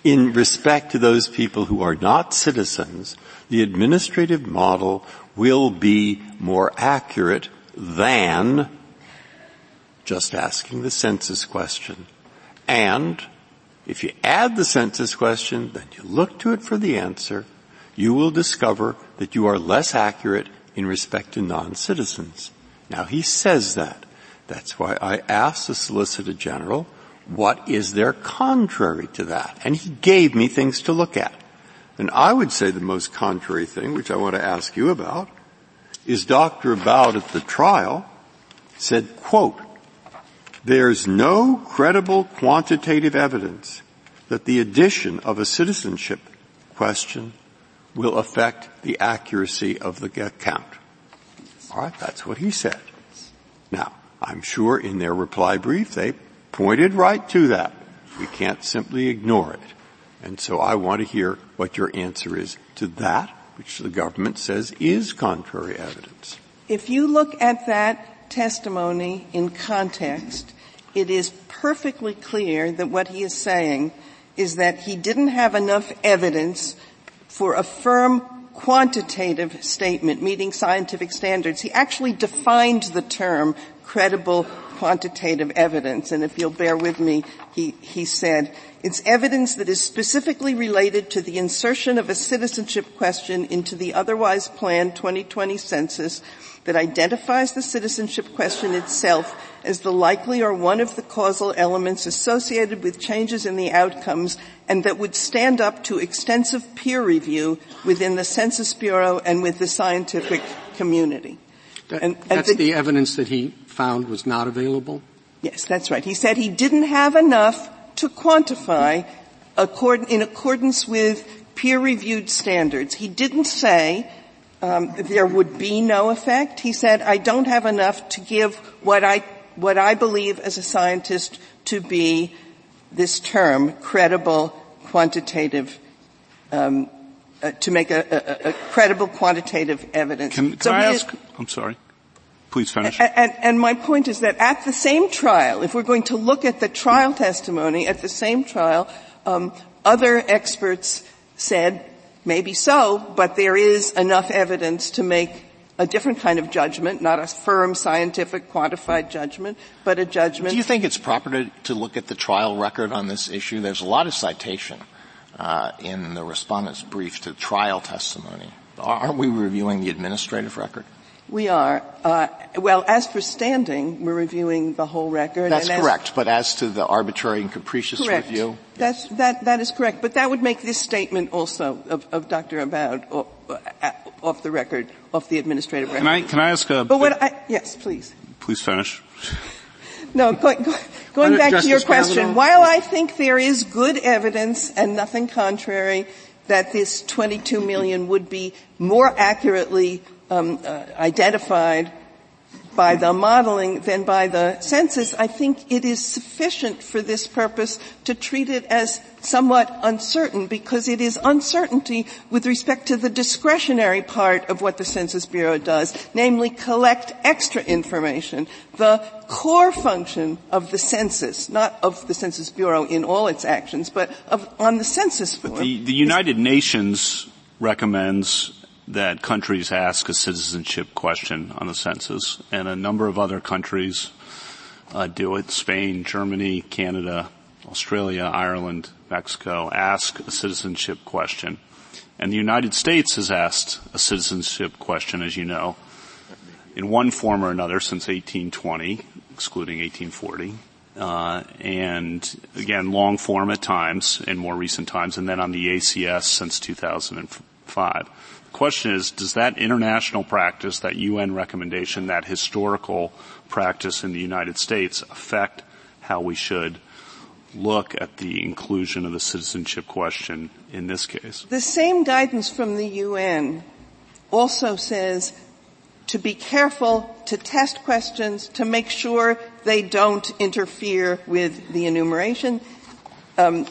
in respect to those people who are not citizens, the administrative model will be more accurate than just asking the census question. And if you add the census question, then you look to it for the answer, you will discover that you are less accurate in respect to non-citizens. Now he says that. That's why I asked the Solicitor General, what is there contrary to that? And he gave me things to look at. And I would say the most contrary thing, which I want to ask you about, is Dr. Abowd at the trial said, quote, there's no credible quantitative evidence that the addition of a citizenship question will affect the accuracy of the count. Alright, that's what he said. Now, I'm sure in their reply brief they pointed right to that. We can't simply ignore it. And so I want to hear what your answer is to that, which the government says is contrary evidence. If you look at that testimony in context, it is perfectly clear that what he is saying is that he didn't have enough evidence for a firm quantitative statement meeting scientific standards. He actually defined the term credible quantitative evidence. And if you'll bear with me, he, he said, it's evidence that is specifically related to the insertion of a citizenship question into the otherwise planned 2020 census that identifies the citizenship question itself as the likely or one of the causal elements associated with changes in the outcomes and that would stand up to extensive peer review within the Census Bureau and with the scientific community. And, that's the, the evidence that he found was not available? Yes, that's right. He said he didn't have enough to quantify accord, in accordance with peer-reviewed standards. He didn't say um, there would be no effect. He said, I don't have enough to give what I, what I believe as a scientist to be this term, credible quantitative, um, to make a, a, a, credible quantitative evidence. Can, can so I ask? I'm sorry. Please finish. And, and, and, my point is that at the same trial, if we're going to look at the trial testimony, at the same trial, um, other experts said maybe so, but there is enough evidence to make a different kind of judgment, not a firm, scientific, quantified judgment, but a judgment. Do you think it's proper to, to look at the trial record on this issue? There's a lot of citation uh, in the respondent's brief to trial testimony. Aren't we reviewing the administrative record? We are. Uh, well, as for standing, we're reviewing the whole record. That's correct. but as to the arbitrary and capricious correct. review, that's, that that is correct. But that would make this statement also of, of Dr. Abowd off, uh, off, the record, off the administrative record. Can I can I ask a? But what I yes, please. Please finish. No, going, going back to your question. While I think there is good evidence and nothing contrary that this 22 million would be more accurately um, uh, identified by the modeling than by the census, I think it is sufficient for this purpose to treat it as somewhat uncertain because it is uncertainty with respect to the discretionary part of what the Census Bureau does, namely collect extra information. The core function of the census, not of the Census Bureau in all its actions, but of, on the census form. The, the United Nations recommends that countries ask a citizenship question on the census, and a number of other countries uh, do it. Spain, Germany, Canada, Australia, Ireland, Mexico ask a citizenship question. And the United States has asked a citizenship question, as you know, in one form or another since 1820, excluding 1840. Uh, and again, long form at times in more recent times, and then on the ACS since 2005 question is, does that international practice, that UN recommendation, that historical practice in the United States affect how we should look at the inclusion of the citizenship question in this case? The same guidance from the UN also says to be careful to test questions to make sure they don't interfere with the enumeration. Um,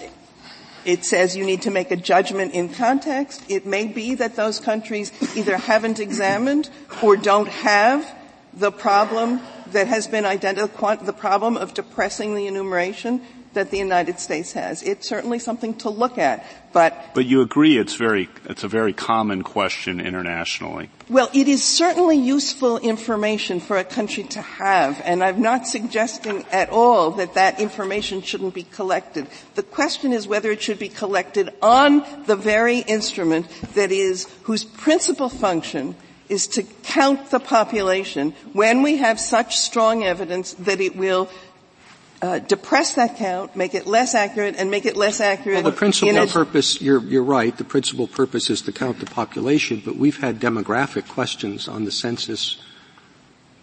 it says you need to make a judgment in context. It may be that those countries either haven't examined or don't have the problem that has been identified, the problem of depressing the enumeration that the United States has. It's certainly something to look at, but but you agree it's very it's a very common question internationally. Well, it is certainly useful information for a country to have, and I'm not suggesting at all that that information shouldn't be collected. The question is whether it should be collected on the very instrument that is whose principal function is to count the population when we have such strong evidence that it will uh, depress that count, make it less accurate, and make it less accurate. Well, the principal purpose, you're, you're right, the principal purpose is to count the population, but we've had demographic questions on the census,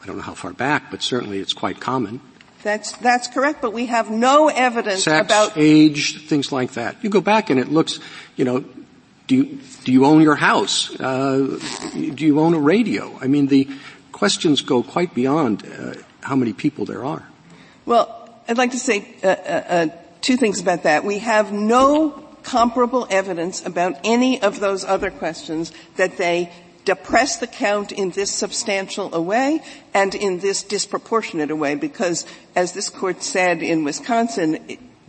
I don't know how far back, but certainly it's quite common. That's, that's correct, but we have no evidence Sex, about age, things like that. You go back and it looks, you know, do you, do you own your house? Uh, do you own a radio? I mean, the questions go quite beyond uh, how many people there are. Well, I'd like to say uh, uh, uh, two things about that. We have no comparable evidence about any of those other questions that they depress the count in this substantial a way and in this disproportionate a way because as this court said in Wisconsin,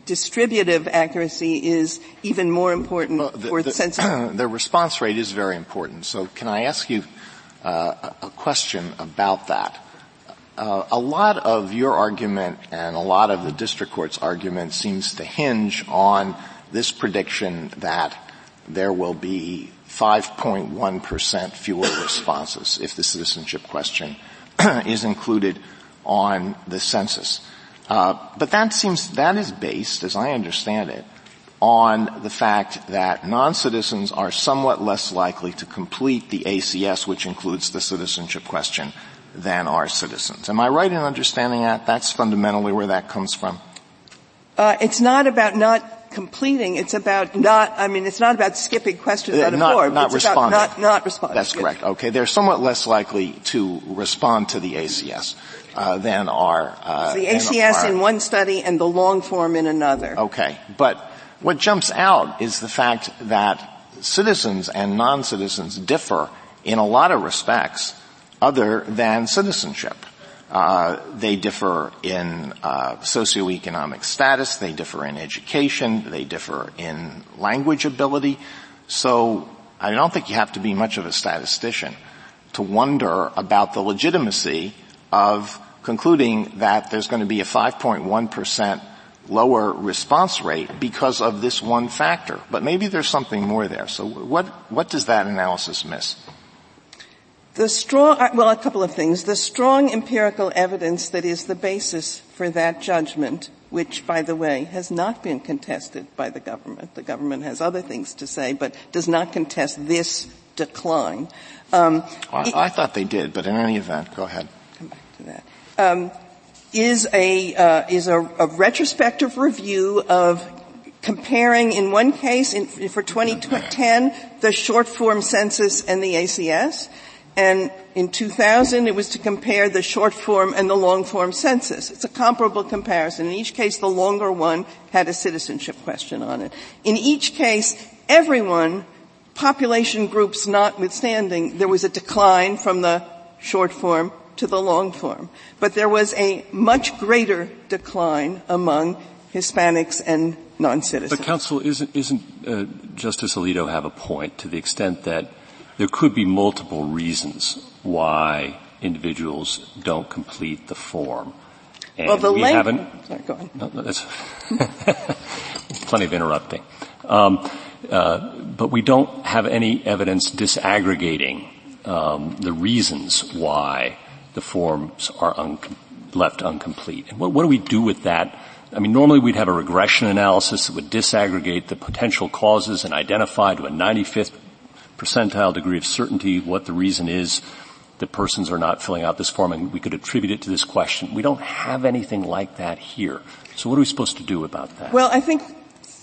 distributive accuracy is even more important well, the, for the, the The response rate is very important. So can I ask you uh, a question about that? Uh, a lot of your argument and a lot of the district court's argument seems to hinge on this prediction that there will be 5.1% fewer responses if the citizenship question is included on the census. Uh, but that seems that is based, as I understand it, on the fact that non-citizens are somewhat less likely to complete the ACS, which includes the citizenship question, than our citizens. Am I right in understanding that? That's fundamentally where that comes from. Uh, it's not about not completing. It's about not. I mean, it's not about skipping questions uh, out of not, form. Not it's responding. Not, not responding. That's correct. Okay, they're somewhat less likely to respond to the ACS. Uh, than are uh, the ACS are, in one study and the long form in another. Okay, but what jumps out is the fact that citizens and non-citizens differ in a lot of respects other than citizenship. Uh, they differ in uh, socioeconomic status, they differ in education, they differ in language ability. So I don't think you have to be much of a statistician to wonder about the legitimacy of concluding that there's going to be a 5.1 percent lower response rate because of this one factor. But maybe there's something more there. So what, what does that analysis miss? The strong, uh, well, a couple of things. The strong empirical evidence that is the basis for that judgment, which, by the way, has not been contested by the government. The government has other things to say, but does not contest this decline. Um, well, I, thought they did, but in any event, go ahead. Come back to that. Um, is a uh, is a, a, retrospective review of comparing in one case in, for 2010 the short form census and the ACS and in 2000 it was to compare the short form and the long form census. It's a comparable comparison. In each case the longer one had a citizenship question on it. In each case everyone population groups notwithstanding there was a decline from the short form to the long form. But there was a much greater decline among Hispanics and non-citizens. But counsel, isn't, isn't uh, Justice Alito have a point to the extent that there could be multiple reasons why individuals don't complete the form? And well, the we length, haven't. Sorry, go on. No, no, that's plenty of interrupting. Um, uh, but we don't have any evidence disaggregating um, the reasons why the forms are un- left incomplete. And what, what do we do with that? I mean, normally we'd have a regression analysis that would disaggregate the potential causes and identify to a 95th percentile degree of certainty what the reason is that persons are not filling out this form and we could attribute it to this question. We don't have anything like that here. So what are we supposed to do about that? Well, I think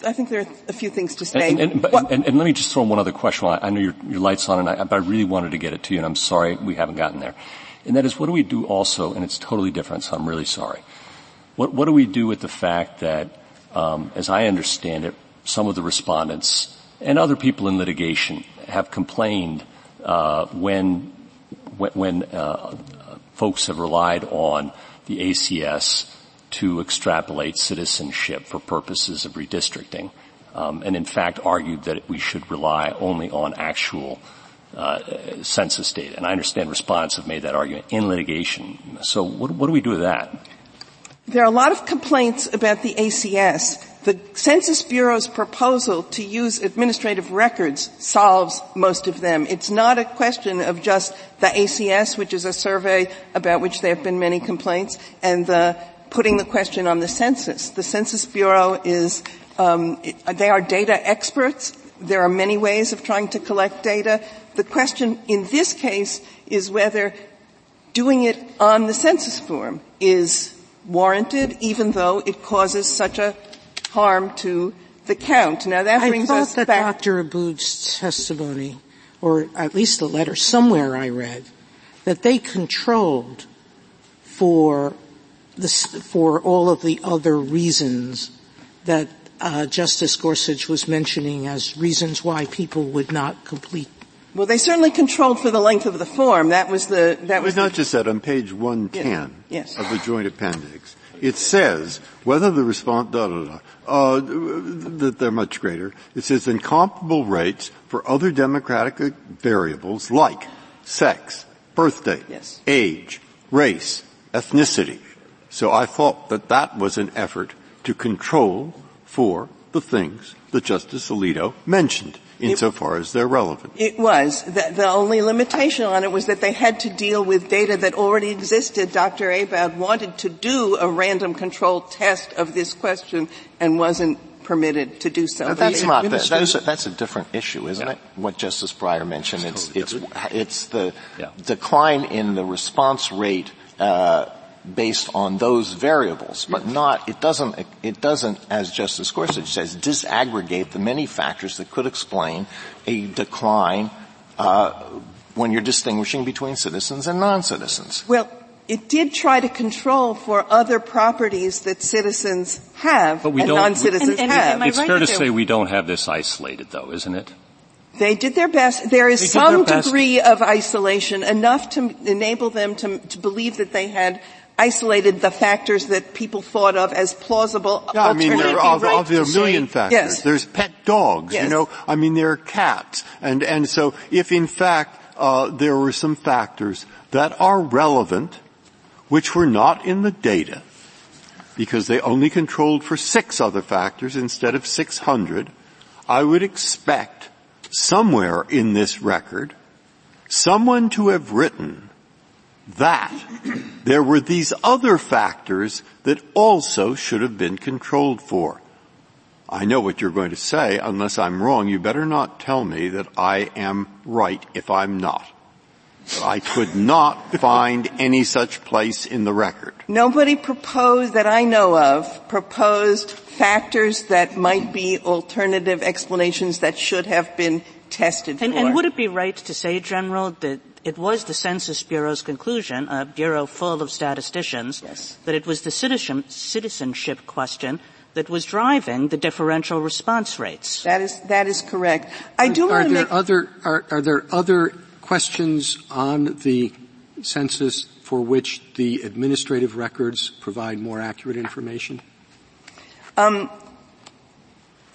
I think there are a few things to say. And, and, and, and let me just throw one other question. I know your, your light's on, and I, but I really wanted to get it to you, and I'm sorry we haven't gotten there. And that is, what do we do also, and it's totally different, so I'm really sorry. What, what do we do with the fact that, um, as I understand it, some of the respondents and other people in litigation have complained uh, when when uh, folks have relied on the ACS to extrapolate citizenship for purposes of redistricting, um, and in fact argued that we should rely only on actual uh, census data. And I understand respondents have made that argument in litigation. So what, what do we do with that? There are a lot of complaints about the ACS. The Census Bureau's proposal to use administrative records solves most of them. It's not a question of just the ACS, which is a survey about which there have been many complaints, and the putting the question on the census. The Census Bureau is, um, they are data experts. There are many ways of trying to collect data. The question in this case is whether doing it on the census form is warranted, even though it causes such a harm to the count. Now that brings I us thought back. that Dr. Abowd's testimony, or at least the letter somewhere I read, that they controlled for this, for all of the other reasons that uh, Justice Gorsuch was mentioning as reasons why people would not complete. Well, they certainly controlled for the length of the form. That was the that was not the, just that. On page one ten yes. of the joint appendix, it says whether the response da da da uh, that they're much greater. It says incomparable rates for other democratic variables like sex, birthday, yes. age, race, ethnicity. So I thought that that was an effort to control for the things that Justice Alito mentioned insofar as they're relevant. It was. The, the, only limitation on it was that they had to deal with data that already existed. Dr. Abowd wanted to do a random control test of this question and wasn't permitted to do so. that's not the, that's, a, that's a different issue, isn't yeah. it? What Justice Breyer mentioned. It's totally it's it's the yeah. decline in the response rate uh, based on those variables, but not, it doesn't, it doesn't, as Justice Gorsuch says, disaggregate the many factors that could explain a decline uh, when you're distinguishing between citizens and non-citizens. Well, it did try to control for other properties that citizens have but we and don't, non-citizens and, and, have. It's fair to say we don't have this isolated though, isn't it? They did their best. There is some degree of isolation, enough to enable them to, to believe that they had isolated the factors that people thought of as plausible. Yeah, I mean, there are, right there are a million factors. Yes. There's pet dogs, yes. you know. I mean, there are cats, and and so if in fact uh, there were some factors that are relevant, which were not in the data, because they only controlled for six other factors instead of 600, I would expect somewhere in this record someone to have written that there were these other factors that also should have been controlled for. I know what you're going to say. Unless I'm wrong, you better not tell me that I am right if I'm not. I could not find any such place in the record. Nobody proposed that I know of proposed factors that might be alternative explanations that should have been tested and, and, would it be right to say, General, that it was the Census Bureau's conclusion, a bureau full of statisticians, yes. that it was the citizenship question that was driving the differential response rates. That is that is correct. I do are, there make other are, are there other questions on the census for which the administrative records provide more accurate information? Um,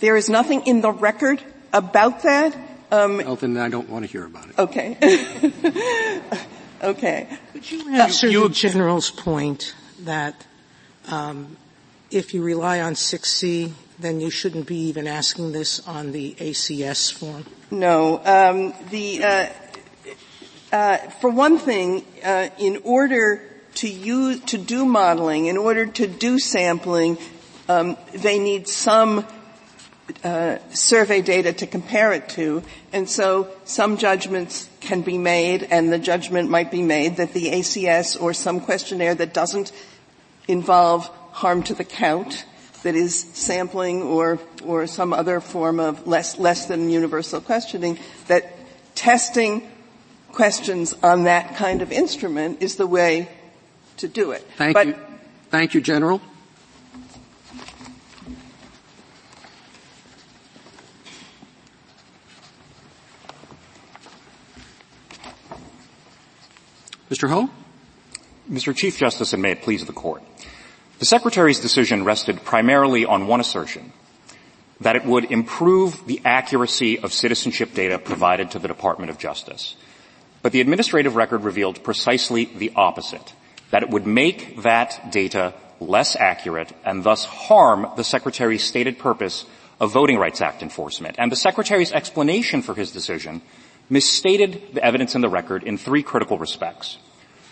there is nothing in the record about that. Um, well, then I don't want to hear about it. Okay. okay. Could you answer you, the general's point that um, if you rely on 6C, then you shouldn't be even asking this on the ACS form? No. Um, the uh, uh, for one thing, uh, in order to use to do modeling, in order to do sampling, um, they need some uh, survey data to compare it to, and so some judgments can be made, and the judgment might be made that the ACS or some questionnaire that doesn't involve harm to the count, that is sampling or or some other form of less less than universal questioning, that testing questions on that kind of instrument is the way to do it. Thank but, you. Thank you, General. Mr. Ho? Mr. Chief Justice, and may it please the Court. The Secretary's decision rested primarily on one assertion, that it would improve the accuracy of citizenship data provided to the Department of Justice. But the administrative record revealed precisely the opposite, that it would make that data less accurate and thus harm the Secretary's stated purpose of Voting Rights Act enforcement. And the Secretary's explanation for his decision misstated the evidence in the record in three critical respects.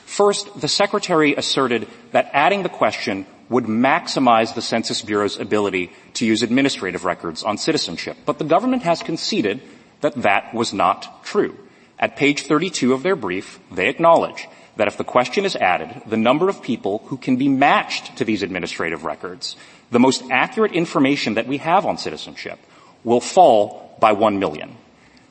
First, the Secretary asserted that adding the question would maximize the Census Bureau's ability to use administrative records on citizenship. But the government has conceded that that was not true. At page 32 of their brief, they acknowledge that if the question is added, the number of people who can be matched to these administrative records, the most accurate information that we have on citizenship, will fall by one million.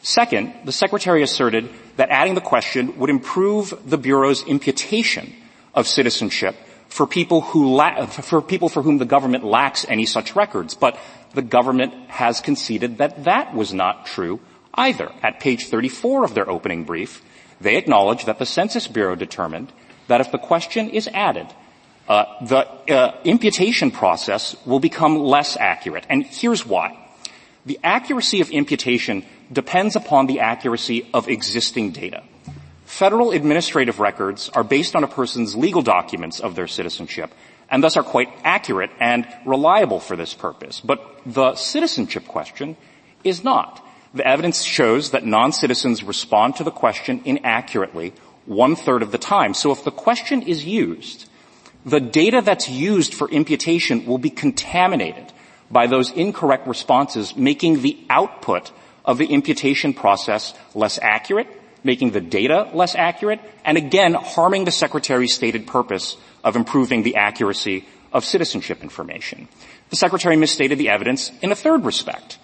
Second, the Secretary asserted that adding the question would improve the Bureau's imputation of citizenship for people who la- for people for whom the government lacks any such records. But the government has conceded that that was not true either. At page 34 of their opening brief, they acknowledge that the Census Bureau determined that if the question is added, uh, the uh, imputation process will become less accurate. And here's why. The accuracy of imputation depends upon the accuracy of existing data. Federal administrative records are based on a person's legal documents of their citizenship and thus are quite accurate and reliable for this purpose. But the citizenship question is not. The evidence shows that non-citizens respond to the question inaccurately one third of the time. So if the question is used, the data that's used for imputation will be contaminated by those incorrect responses, making the output of the imputation process less accurate, making the data less accurate, and again, harming the Secretary's stated purpose of improving the accuracy of citizenship information. The Secretary misstated the evidence in a third respect.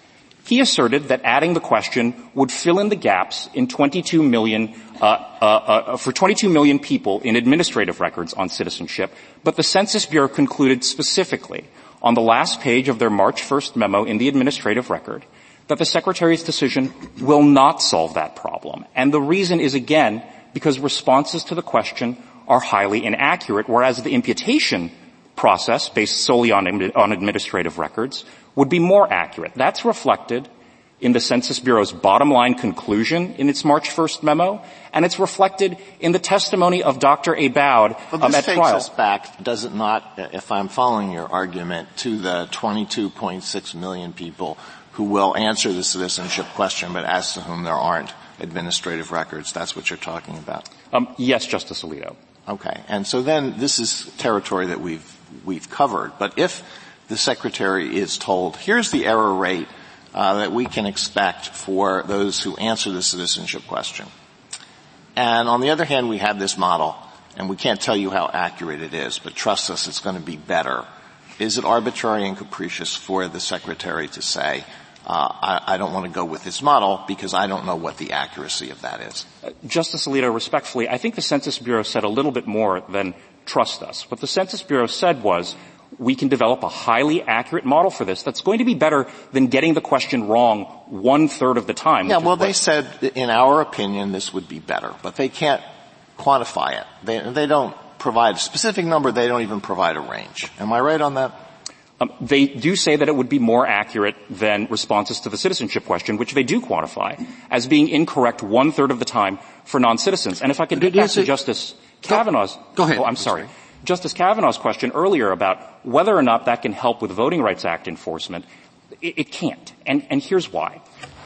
He asserted that adding the question would fill in the gaps in 22 million, uh, uh, uh, for 22 million people in administrative records on citizenship, but the Census Bureau concluded specifically on the last page of their March 1st memo in the administrative record that the Secretary's decision will not solve that problem. And the reason is again because responses to the question are highly inaccurate, whereas the imputation process based solely on, on administrative records would be more accurate. That's reflected in the Census Bureau's bottom line conclusion in its March 1st memo, and it's reflected in the testimony of Dr. Abowd but um, this at takes trial. us back, does it not, if I'm following your argument, to the 22.6 million people who will answer the citizenship question, but as to whom there aren't administrative records. That's what you're talking about. Um, yes, Justice Alito. Okay, and so then this is territory that we've we've covered. But if the secretary is told, here's the error rate uh, that we can expect for those who answer the citizenship question, and on the other hand, we have this model, and we can't tell you how accurate it is, but trust us, it's going to be better. Is it arbitrary and capricious for the secretary to say, uh, I, I, don't want to go with this model because I don't know what the accuracy of that is. Justice Alito, respectfully, I think the Census Bureau said a little bit more than trust us. What the Census Bureau said was, we can develop a highly accurate model for this that's going to be better than getting the question wrong one third of the time. Yeah, well, they said, in our opinion, this would be better, but they can't quantify it. They, they don't provide a specific number. They don't even provide a range. Am I right on that? Um, they do say that it would be more accurate than responses to the citizenship question, which they do quantify as being incorrect one third of the time for non-citizens. And if I could get back to Justice Kavanaugh's. Go ahead. Oh, I'm sorry. Justice Kavanaugh's question earlier about whether or not that can help with Voting Rights Act enforcement, it, it can't. And, and here's why.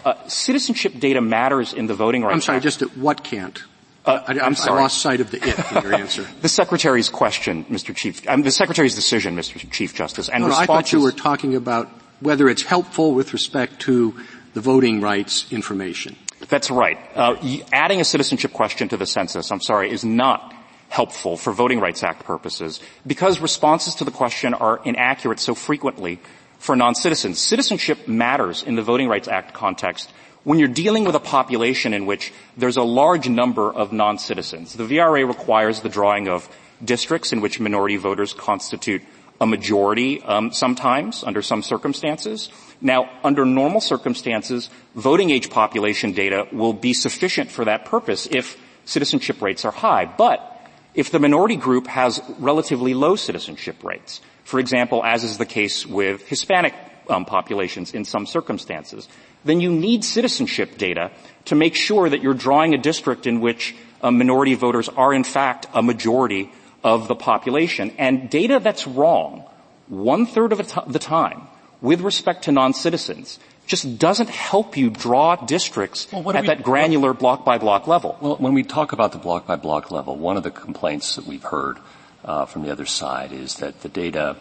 Uh, citizenship data matters in the Voting Rights Act. I'm sorry, Act. just what can't? Uh, I, am sorry. I lost sight of the it in your answer. the Secretary's question, Mr. Chief, um, the Secretary's decision, Mr. Chief Justice, and no, no, responses. I thought you were talking about whether it's helpful with respect to the voting rights information. That's right. Uh, adding a citizenship question to the census, I'm sorry, is not helpful for Voting Rights Act purposes because responses to the question are inaccurate so frequently for non-citizens. Citizenship matters in the Voting Rights Act context when you're dealing with a population in which there's a large number of non-citizens. The VRA requires the drawing of districts in which minority voters constitute a majority um, sometimes under some circumstances. Now, under normal circumstances, voting age population data will be sufficient for that purpose if citizenship rates are high. But if the minority group has relatively low citizenship rates, for example, as is the case with Hispanic um, populations in some circumstances, then you need citizenship data to make sure that you're drawing a district in which uh, minority voters are in fact a majority of the population. And data that's wrong one third of the time with respect to non-citizens just doesn't help you draw districts well, at we, that granular block by block level. Well, when we talk about the block by block level, one of the complaints that we've heard uh, from the other side is that the data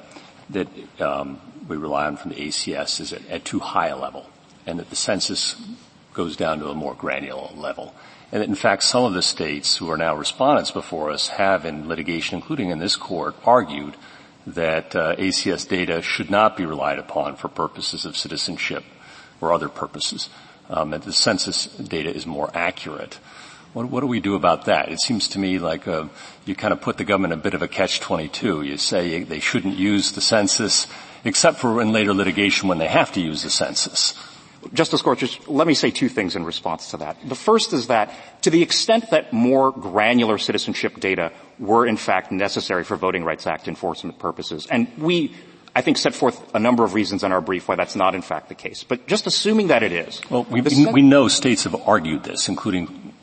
that um, we rely on from the ACS is at, at, too high a level, and that the census goes down to a more granular level. And that in fact some of the states who are now respondents before us have in litigation, including in this court, argued that uh, ACS data should not be relied upon for purposes of citizenship or other purposes. Um, that the census data is more accurate. What, what, do we do about that? It seems to me like uh, you kind of put the government a bit of a catch-22. You say they shouldn't use the census, except for in later litigation when they have to use the census. Justice Gorsuch, let me say two things in response to that. The first is that to the extent that more granular citizenship data were in fact necessary for Voting Rights Act enforcement purposes, and we I think set forth a number of reasons in our brief why that's not in fact the case. But just assuming that it is. Well, we, we know states have argued this, including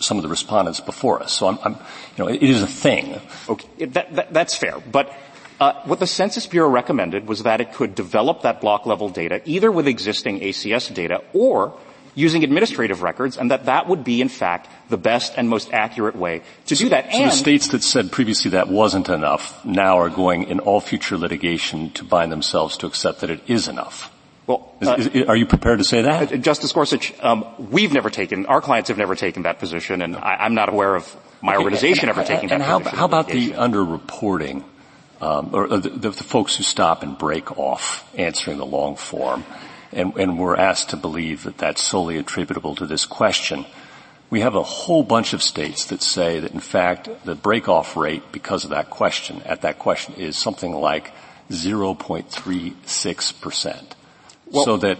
some of the respondents before us. So I'm, I'm you know, it is a thing. Okay, that, that, that's fair. But uh, what the Census Bureau recommended was that it could develop that block level data either with existing ACS data or using administrative records and that that would be in fact the best and most accurate way to do that. So and the states that said previously that wasn't enough now are going in all future litigation to bind themselves to accept that it is enough. Well, uh, is, is, are you prepared to say that? Uh, Justice Gorsuch, um, we've never taken, our clients have never taken that position, and I, am not aware of my okay, organization and, ever taking and that how, position. how about the underreporting, um, or the, the, the, folks who stop and break off answering the long form, and, and we're asked to believe that that's solely attributable to this question? We have a whole bunch of states that say that in fact the break-off rate because of that question, at that question is something like 0.36 percent. Well, so that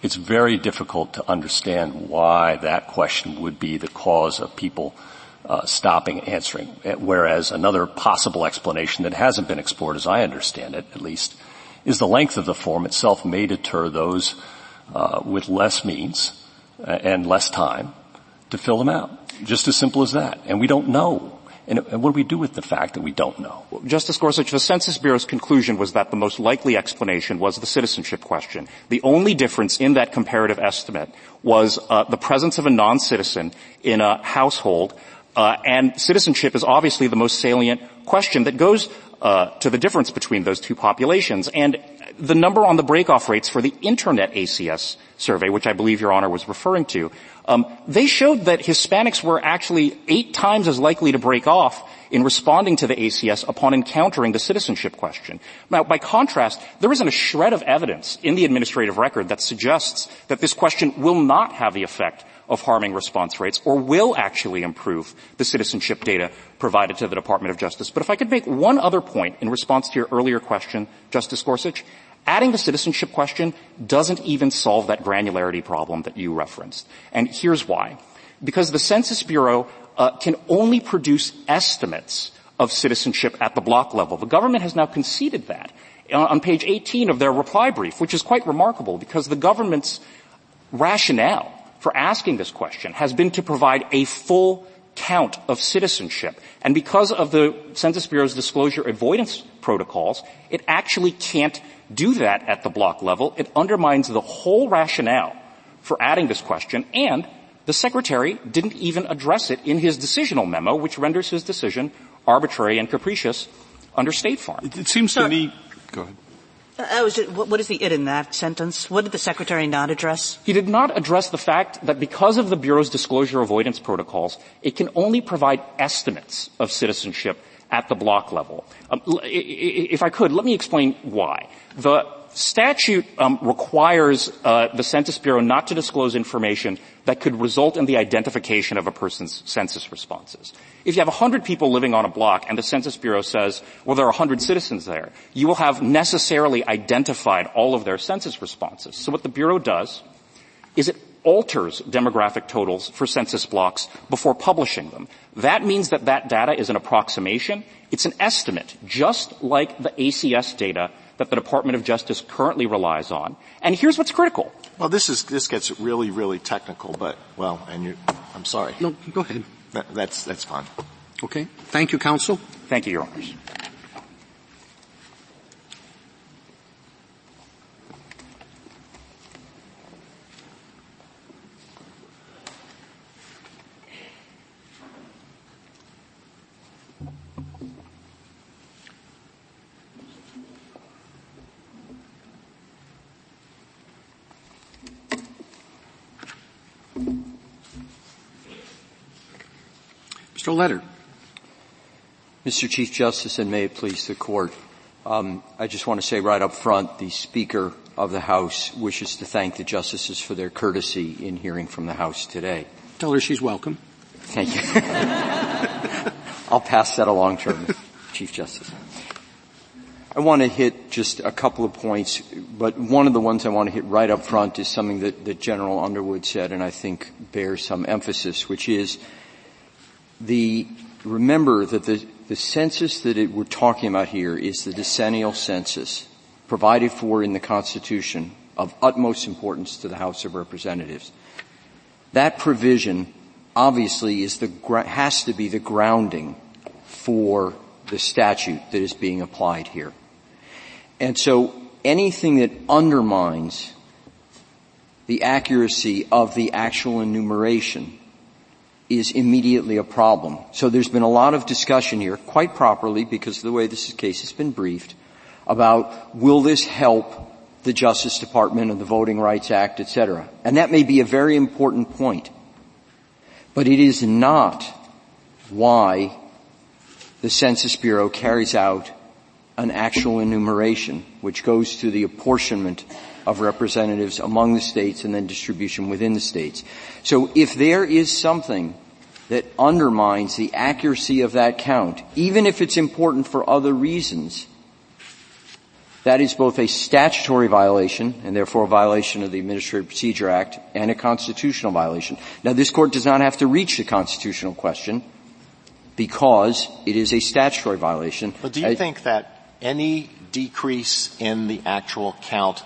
it's very difficult to understand why that question would be the cause of people uh, stopping answering. Whereas another possible explanation that hasn't been explored, as I understand it, at least, is the length of the form itself may deter those uh, with less means uh, and less time to fill them out. Just as simple as that. And we don't know and, what do we do with the fact that we don't know? Justice Gorsuch, the Census Bureau's conclusion was that the most likely explanation was the citizenship question. The only difference in that comparative estimate was uh, the presence of a non-citizen in a household, uh, and citizenship is obviously the most salient question that goes uh, to the difference between those two populations. And the number on the breakoff rates for the Internet ACS survey, which I believe Your Honor was referring to, um, they showed that Hispanics were actually eight times as likely to break off in responding to the ACS upon encountering the citizenship question. Now, by contrast, there isn't a shred of evidence in the administrative record that suggests that this question will not have the effect of harming response rates or will actually improve the citizenship data provided to the Department of Justice. But if I could make one other point in response to your earlier question, Justice Gorsuch, Adding the citizenship question doesn't even solve that granularity problem that you referenced. And here's why. Because the Census Bureau uh, can only produce estimates of citizenship at the block level. The government has now conceded that on page 18 of their reply brief, which is quite remarkable because the government's rationale for asking this question has been to provide a full count of citizenship. And because of the Census Bureau's disclosure avoidance protocols, it actually can't do that at the block level. It undermines the whole rationale for adding this question, and the Secretary didn't even address it in his decisional memo, which renders his decision arbitrary and capricious under State Farm. It, it seems to me. Go ahead. Uh, what is the it in that sentence? What did the Secretary not address? He did not address the fact that because of the Bureau's disclosure avoidance protocols, it can only provide estimates of citizenship at the block level. Um, if I could, let me explain why. The statute um, requires uh, the Census Bureau not to disclose information that could result in the identification of a person's census responses. If you have 100 people living on a block and the Census Bureau says, well, there are 100 citizens there, you will have necessarily identified all of their census responses. So what the Bureau does is it alters demographic totals for census blocks before publishing them. That means that that data is an approximation. It's an estimate, just like the ACS data that the Department of Justice currently relies on. And here's what's critical. Well, this is this gets really, really technical, but well, and you, I'm sorry. No, go ahead. That, that's that's fine. Okay. Thank you, counsel. Thank you, Your Honors. Mr. Letter. Mr. Chief Justice, and may it please the Court, um, I just want to say right up front, the Speaker of the House wishes to thank the Justices for their courtesy in hearing from the House today. Tell her she's welcome. Thank you. I'll pass that along to her, Chief Justice. I want to hit just a couple of points, but one of the ones I want to hit right up front is something that, that General Underwood said and I think bears some emphasis, which is the, remember that the, the census that it, we're talking about here is the decennial census provided for in the Constitution of utmost importance to the House of Representatives. That provision obviously is the, has to be the grounding for the statute that is being applied here. And so anything that undermines the accuracy of the actual enumeration is immediately a problem. So there's been a lot of discussion here, quite properly because of the way this case has been briefed, about will this help the Justice Department and the Voting Rights Act, et cetera. And that may be a very important point. But it is not why the Census Bureau carries out an actual enumeration, which goes to the apportionment of representatives among the states and then distribution within the states. So if there is something that undermines the accuracy of that count, even if it's important for other reasons, that is both a statutory violation and therefore a violation of the Administrative Procedure Act and a constitutional violation. Now this court does not have to reach the constitutional question because it is a statutory violation. But do you I, think that any decrease in the actual count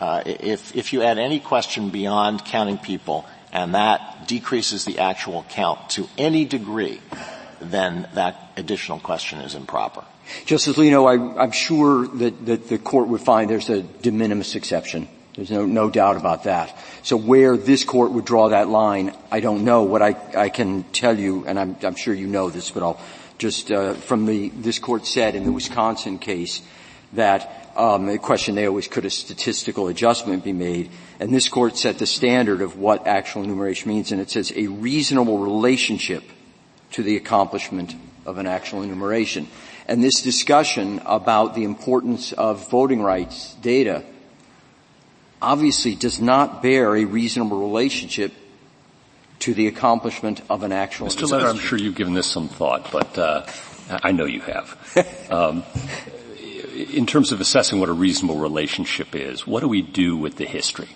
uh, if, if you add any question beyond counting people and that decreases the actual count to any degree, then that additional question is improper. Justice Alito, I, am sure that, that the court would find there's a de minimis exception. There's no, no doubt about that. So where this court would draw that line, I don't know. What I, I can tell you, and I'm, I'm sure you know this, but I'll just uh, from the this court said in the Wisconsin case that um, the question there was could a statistical adjustment be made? And this court set the standard of what actual enumeration means, and it says a reasonable relationship to the accomplishment of an actual enumeration. And this discussion about the importance of voting rights data obviously does not bear a reasonable relationship to the accomplishment of an actual. Mr. Letter, I'm sure you've given this some thought, but uh, I know you have. Um, in terms of assessing what a reasonable relationship is, what do we do with the history?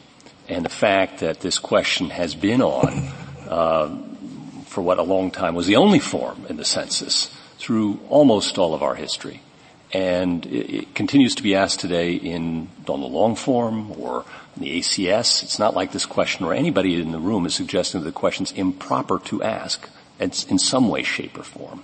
And the fact that this question has been on uh, for what a long time was the only form in the census through almost all of our history. And it, it continues to be asked today in, on the long form or the ACS. It's not like this question or anybody in the room is suggesting that the question's improper to ask. In some way, shape, or form.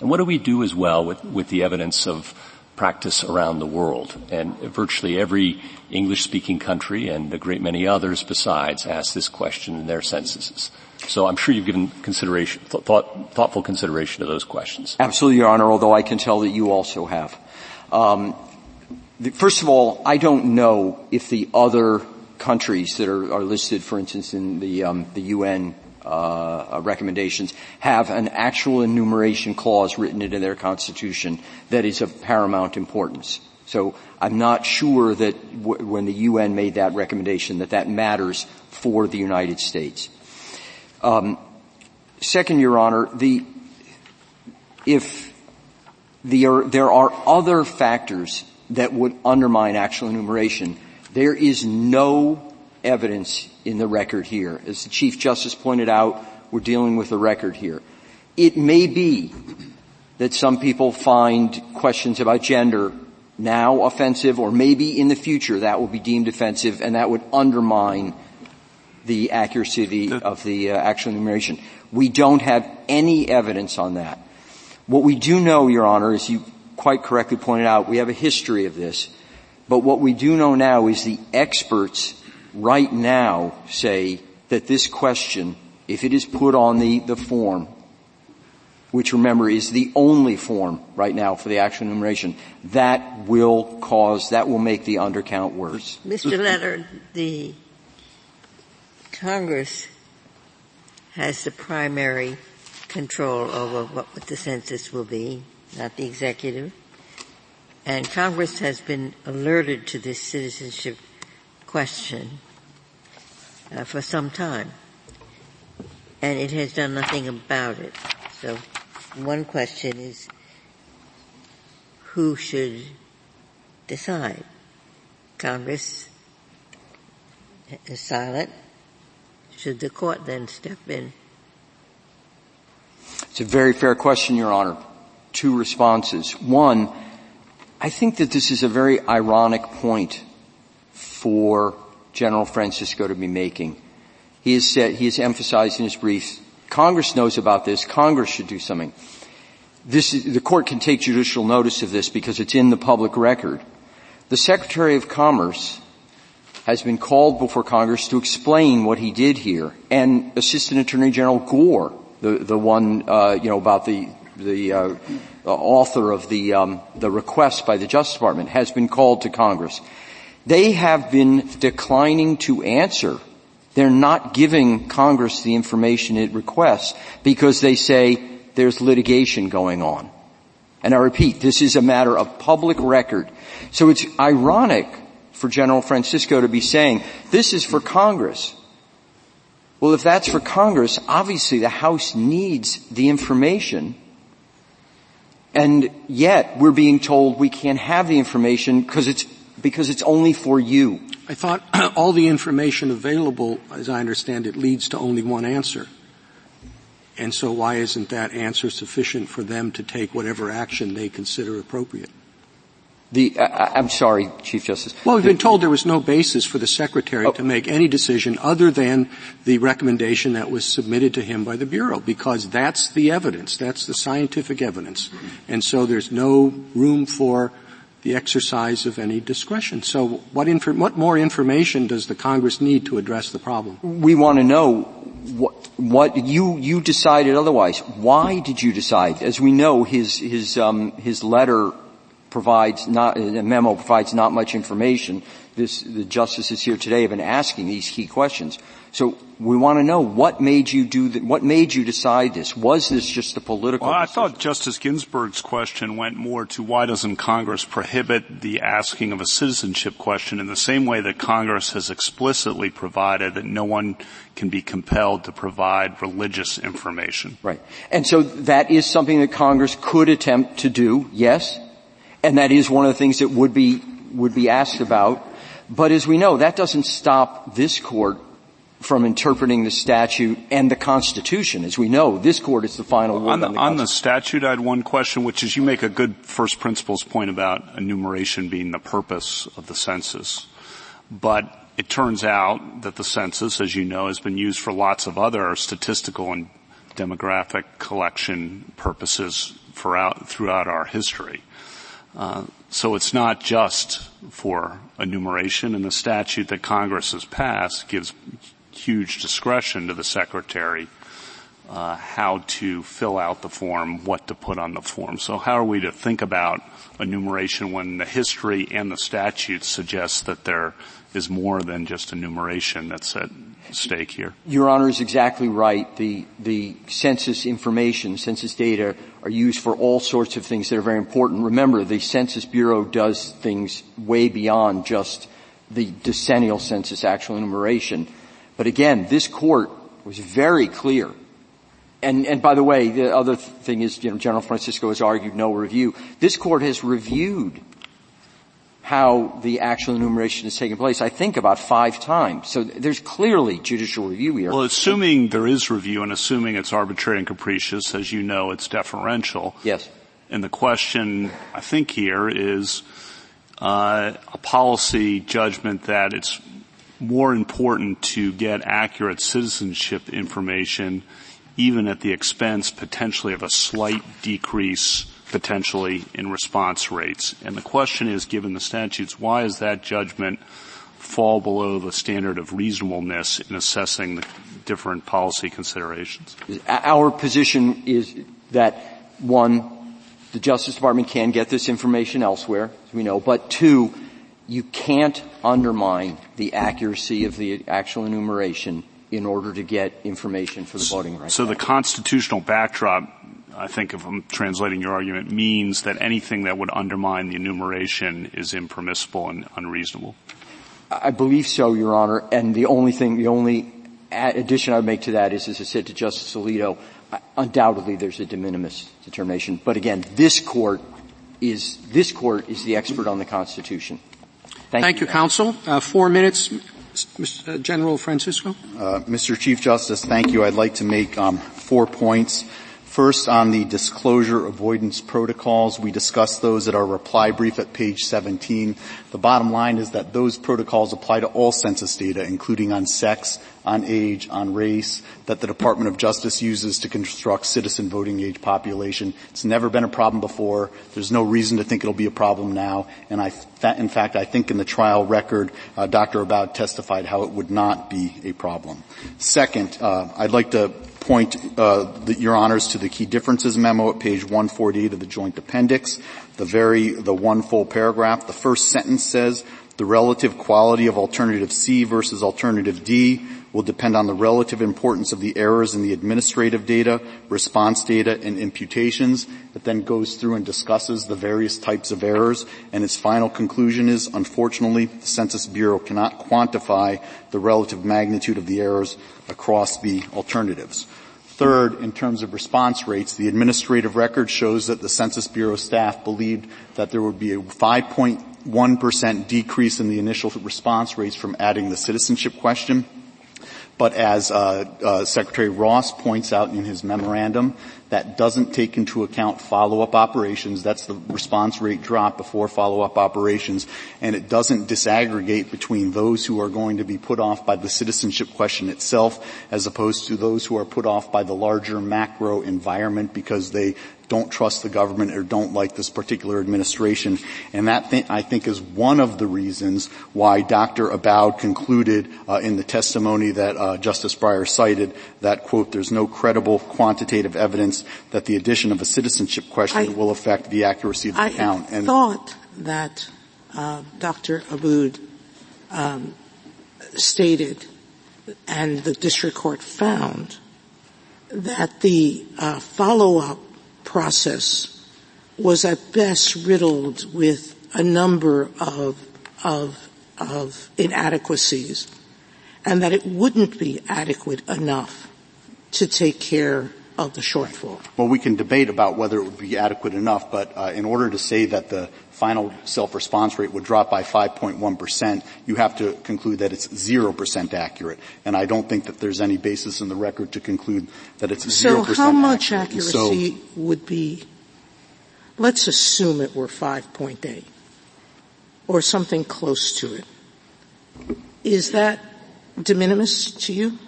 And what do we do as well with, with the evidence of practice around the world. And virtually every English-speaking country and a great many others besides ask this question in their censuses. So I'm sure you've given consideration, th- thought, thoughtful consideration to those questions. Absolutely, Your Honor, although I can tell that you also have. Um, the, first of all, I don't know if the other countries that are, are listed, for instance, in the, um, the UN uh, recommendations have an actual enumeration clause written into their constitution that is of paramount importance. So I'm not sure that w- when the UN made that recommendation that that matters for the United States. Um, second, Your Honor, the if the, er, there are other factors that would undermine actual enumeration, there is no evidence in the record here. As the Chief Justice pointed out, we're dealing with a record here. It may be that some people find questions about gender now offensive or maybe in the future that will be deemed offensive and that would undermine the accuracy of the, of the uh, actual enumeration. We don't have any evidence on that. What we do know, Your Honor, as you quite correctly pointed out, we have a history of this. But what we do know now is the experts right now say that this question, if it is put on the, the form, which remember is the only form right now for the actual enumeration, that will cause, that will make the undercount worse. Mr. Letter, the Congress has the primary control over what the census will be, not the executive. And Congress has been alerted to this citizenship question uh, for some time, and it has done nothing about it. So, one question is, who should decide? Congress is silent. Should the court then step in? It's a very fair question, Your Honor. Two responses. One, I think that this is a very ironic point for General Francisco to be making. He has said, he has emphasized in his briefs Congress knows about this. Congress should do something. This is, the court can take judicial notice of this because it's in the public record. The Secretary of Commerce has been called before Congress to explain what he did here, and Assistant Attorney General Gore, the the one uh, you know about the the uh, author of the um, the request by the Justice Department, has been called to Congress. They have been declining to answer. They're not giving Congress the information it requests because they say there's litigation going on. And I repeat, this is a matter of public record. So it's ironic for General Francisco to be saying, this is for Congress. Well, if that's for Congress, obviously the House needs the information. And yet we're being told we can't have the information because it's, because it's only for you. I thought all the information available, as I understand it, leads to only one answer. And so why isn't that answer sufficient for them to take whatever action they consider appropriate? The, uh, I'm sorry, Chief Justice. Well, we've been told there was no basis for the Secretary oh. to make any decision other than the recommendation that was submitted to him by the Bureau, because that's the evidence, that's the scientific evidence. And so there's no room for the exercise of any discretion. So what, what more information does the Congress need to address the problem? We want to know what, what you you decided otherwise. Why did you decide? As we know, his his um, his letter provides not a memo provides not much information. This the justices here today have been asking these key questions. So we want to know what made you do that, what made you decide this? Was this just a political Well, I decision? thought Justice Ginsburg's question went more to why doesn't Congress prohibit the asking of a citizenship question in the same way that Congress has explicitly provided that no one can be compelled to provide religious information. Right. And so that is something that Congress could attempt to do, yes. And that is one of the things that would be, would be asked about. But as we know, that doesn't stop this court from interpreting the statute and the Constitution. As we know, this court is the final word on the, on the, on the statute. I had one question, which is you make a good first principles point about enumeration being the purpose of the census, but it turns out that the census, as you know, has been used for lots of other statistical and demographic collection purposes throughout, throughout our history. Uh, so it's not just for enumeration, and the statute that Congress has passed gives huge discretion to the secretary uh, how to fill out the form, what to put on the form. So how are we to think about enumeration when the history and the statute suggest that there is more than just enumeration that's at stake here? Your Honor is exactly right. The, the census information, census data are used for all sorts of things that are very important. Remember, the Census Bureau does things way beyond just the decennial census actual enumeration. But again, this court was very clear. And, and by the way, the other thing is, you know, General Francisco has argued no review. This court has reviewed how the actual enumeration is taking place, I think about five times. So there's clearly judicial review here. Well, assuming there is review and assuming it's arbitrary and capricious, as you know, it's deferential. Yes. And the question, I think here, is uh, a policy judgment that it's more important to get accurate citizenship information even at the expense potentially of a slight decrease potentially in response rates. And the question is, given the statutes, why does that judgment fall below the standard of reasonableness in assessing the different policy considerations? Our position is that one, the Justice Department can get this information elsewhere, we know, but two, you can't undermine the accuracy of the actual enumeration in order to get information for the voting rights. So the constitutional backdrop, I think if I'm translating your argument, means that anything that would undermine the enumeration is impermissible and unreasonable. I believe so, Your Honor. And the only thing, the only addition I would make to that is, as I said to Justice Alito, undoubtedly there's a de minimis determination. But again, this court is, this court is the expert on the Constitution. Thank, Thank you, you, counsel. Uh, four minutes, Mr. Uh, General Francisco. Uh, Mr. Chief Justice, thank you. I'd like to make um, four points. First, on the disclosure avoidance protocols, we discussed those at our reply brief at page 17. The bottom line is that those protocols apply to all census data, including on sex, on age, on race, that the Department of Justice uses to construct citizen voting age population. It's never been a problem before. There's no reason to think it'll be a problem now. And I, in fact, I think in the trial record, uh, Dr. Abowd testified how it would not be a problem. Second, uh, I'd like to point uh, your honors to the key differences memo at page 148 of the joint appendix. The very, the one full paragraph. The first sentence says, the relative quality of alternative C versus alternative D will depend on the relative importance of the errors in the administrative data, response data, and imputations. It then goes through and discusses the various types of errors, and its final conclusion is, unfortunately, the Census Bureau cannot quantify the relative magnitude of the errors across the alternatives. Third, in terms of response rates, the administrative record shows that the Census Bureau staff believed that there would be a 5.1% decrease in the initial response rates from adding the citizenship question. But as uh, uh, Secretary Ross points out in his memorandum, that doesn't take into account follow-up operations. That's the response rate drop before follow-up operations. And it doesn't disaggregate between those who are going to be put off by the citizenship question itself as opposed to those who are put off by the larger macro environment because they don't trust the government or don't like this particular administration. And that th- I think is one of the reasons why Dr. Abowd concluded uh, in the testimony that uh, Justice Breyer cited that quote, there's no credible quantitative evidence that the addition of a citizenship question I, will affect the accuracy of the I count. And I thought that uh, Dr. Abowd um, stated and the district court found that the uh, follow-up process was at best riddled with a number of, of, of inadequacies and that it wouldn't be adequate enough to take care of the shortfall. Well, we can debate about whether it would be adequate enough, but uh, in order to say that the final self-response rate would drop by 5.1%, you have to conclude that it's 0% accurate. And I don't think that there's any basis in the record to conclude that it's 0% So how much accuracy so, would be, let's assume it were 5.8 or something close to it. Is that de minimis to you?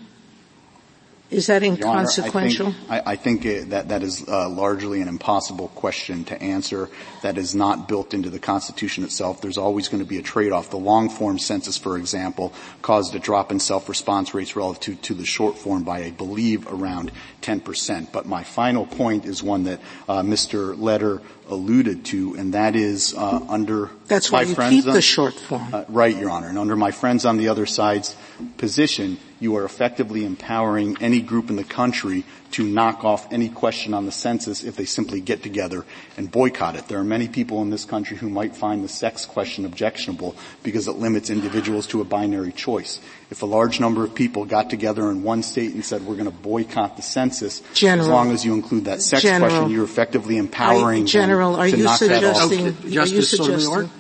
Is that inconsequential? Honor, I think, I, I think that that is uh, largely an impossible question to answer. That is not built into the Constitution itself. There's always going to be a trade-off. The long-form census, for example, caused a drop in self-response rates relative to, to the short form by, I believe, around 10%. But my final point is one that uh, Mr. Letter alluded to, and that is uh, under That's my why you friends keep the short form. Uh, right, Your Honor. And under my friends on the other side's position, you are effectively empowering any group in the country to knock off any question on the census if they simply get together and boycott it. There are many people in this country who might find the sex question objectionable because it limits individuals to a binary choice. If a large number of people got together in one state and said we're going to boycott the census, General, as long as you include that sex General, question, you're effectively empowering I, General, are to you knock suggesting, that off. Justice are you suggesting,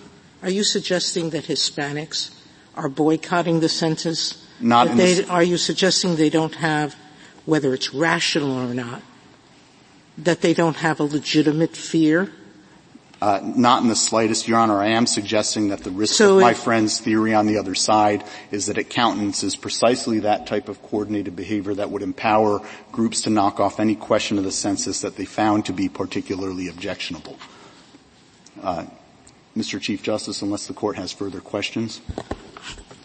are you suggesting that Hispanics are boycotting the census? Not in they, the, Are you suggesting they don't have whether it's rational or not, that they don't have a legitimate fear? Uh, not in the slightest, Your Honor. I am suggesting that the risk so of my friend's theory on the other side is that accountants is precisely that type of coordinated behavior that would empower groups to knock off any question of the census that they found to be particularly objectionable. Uh, Mr. Chief Justice, unless the court has further questions.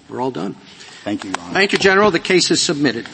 We're all done. Thank you, Your Honor. Thank you, General. The case is submitted.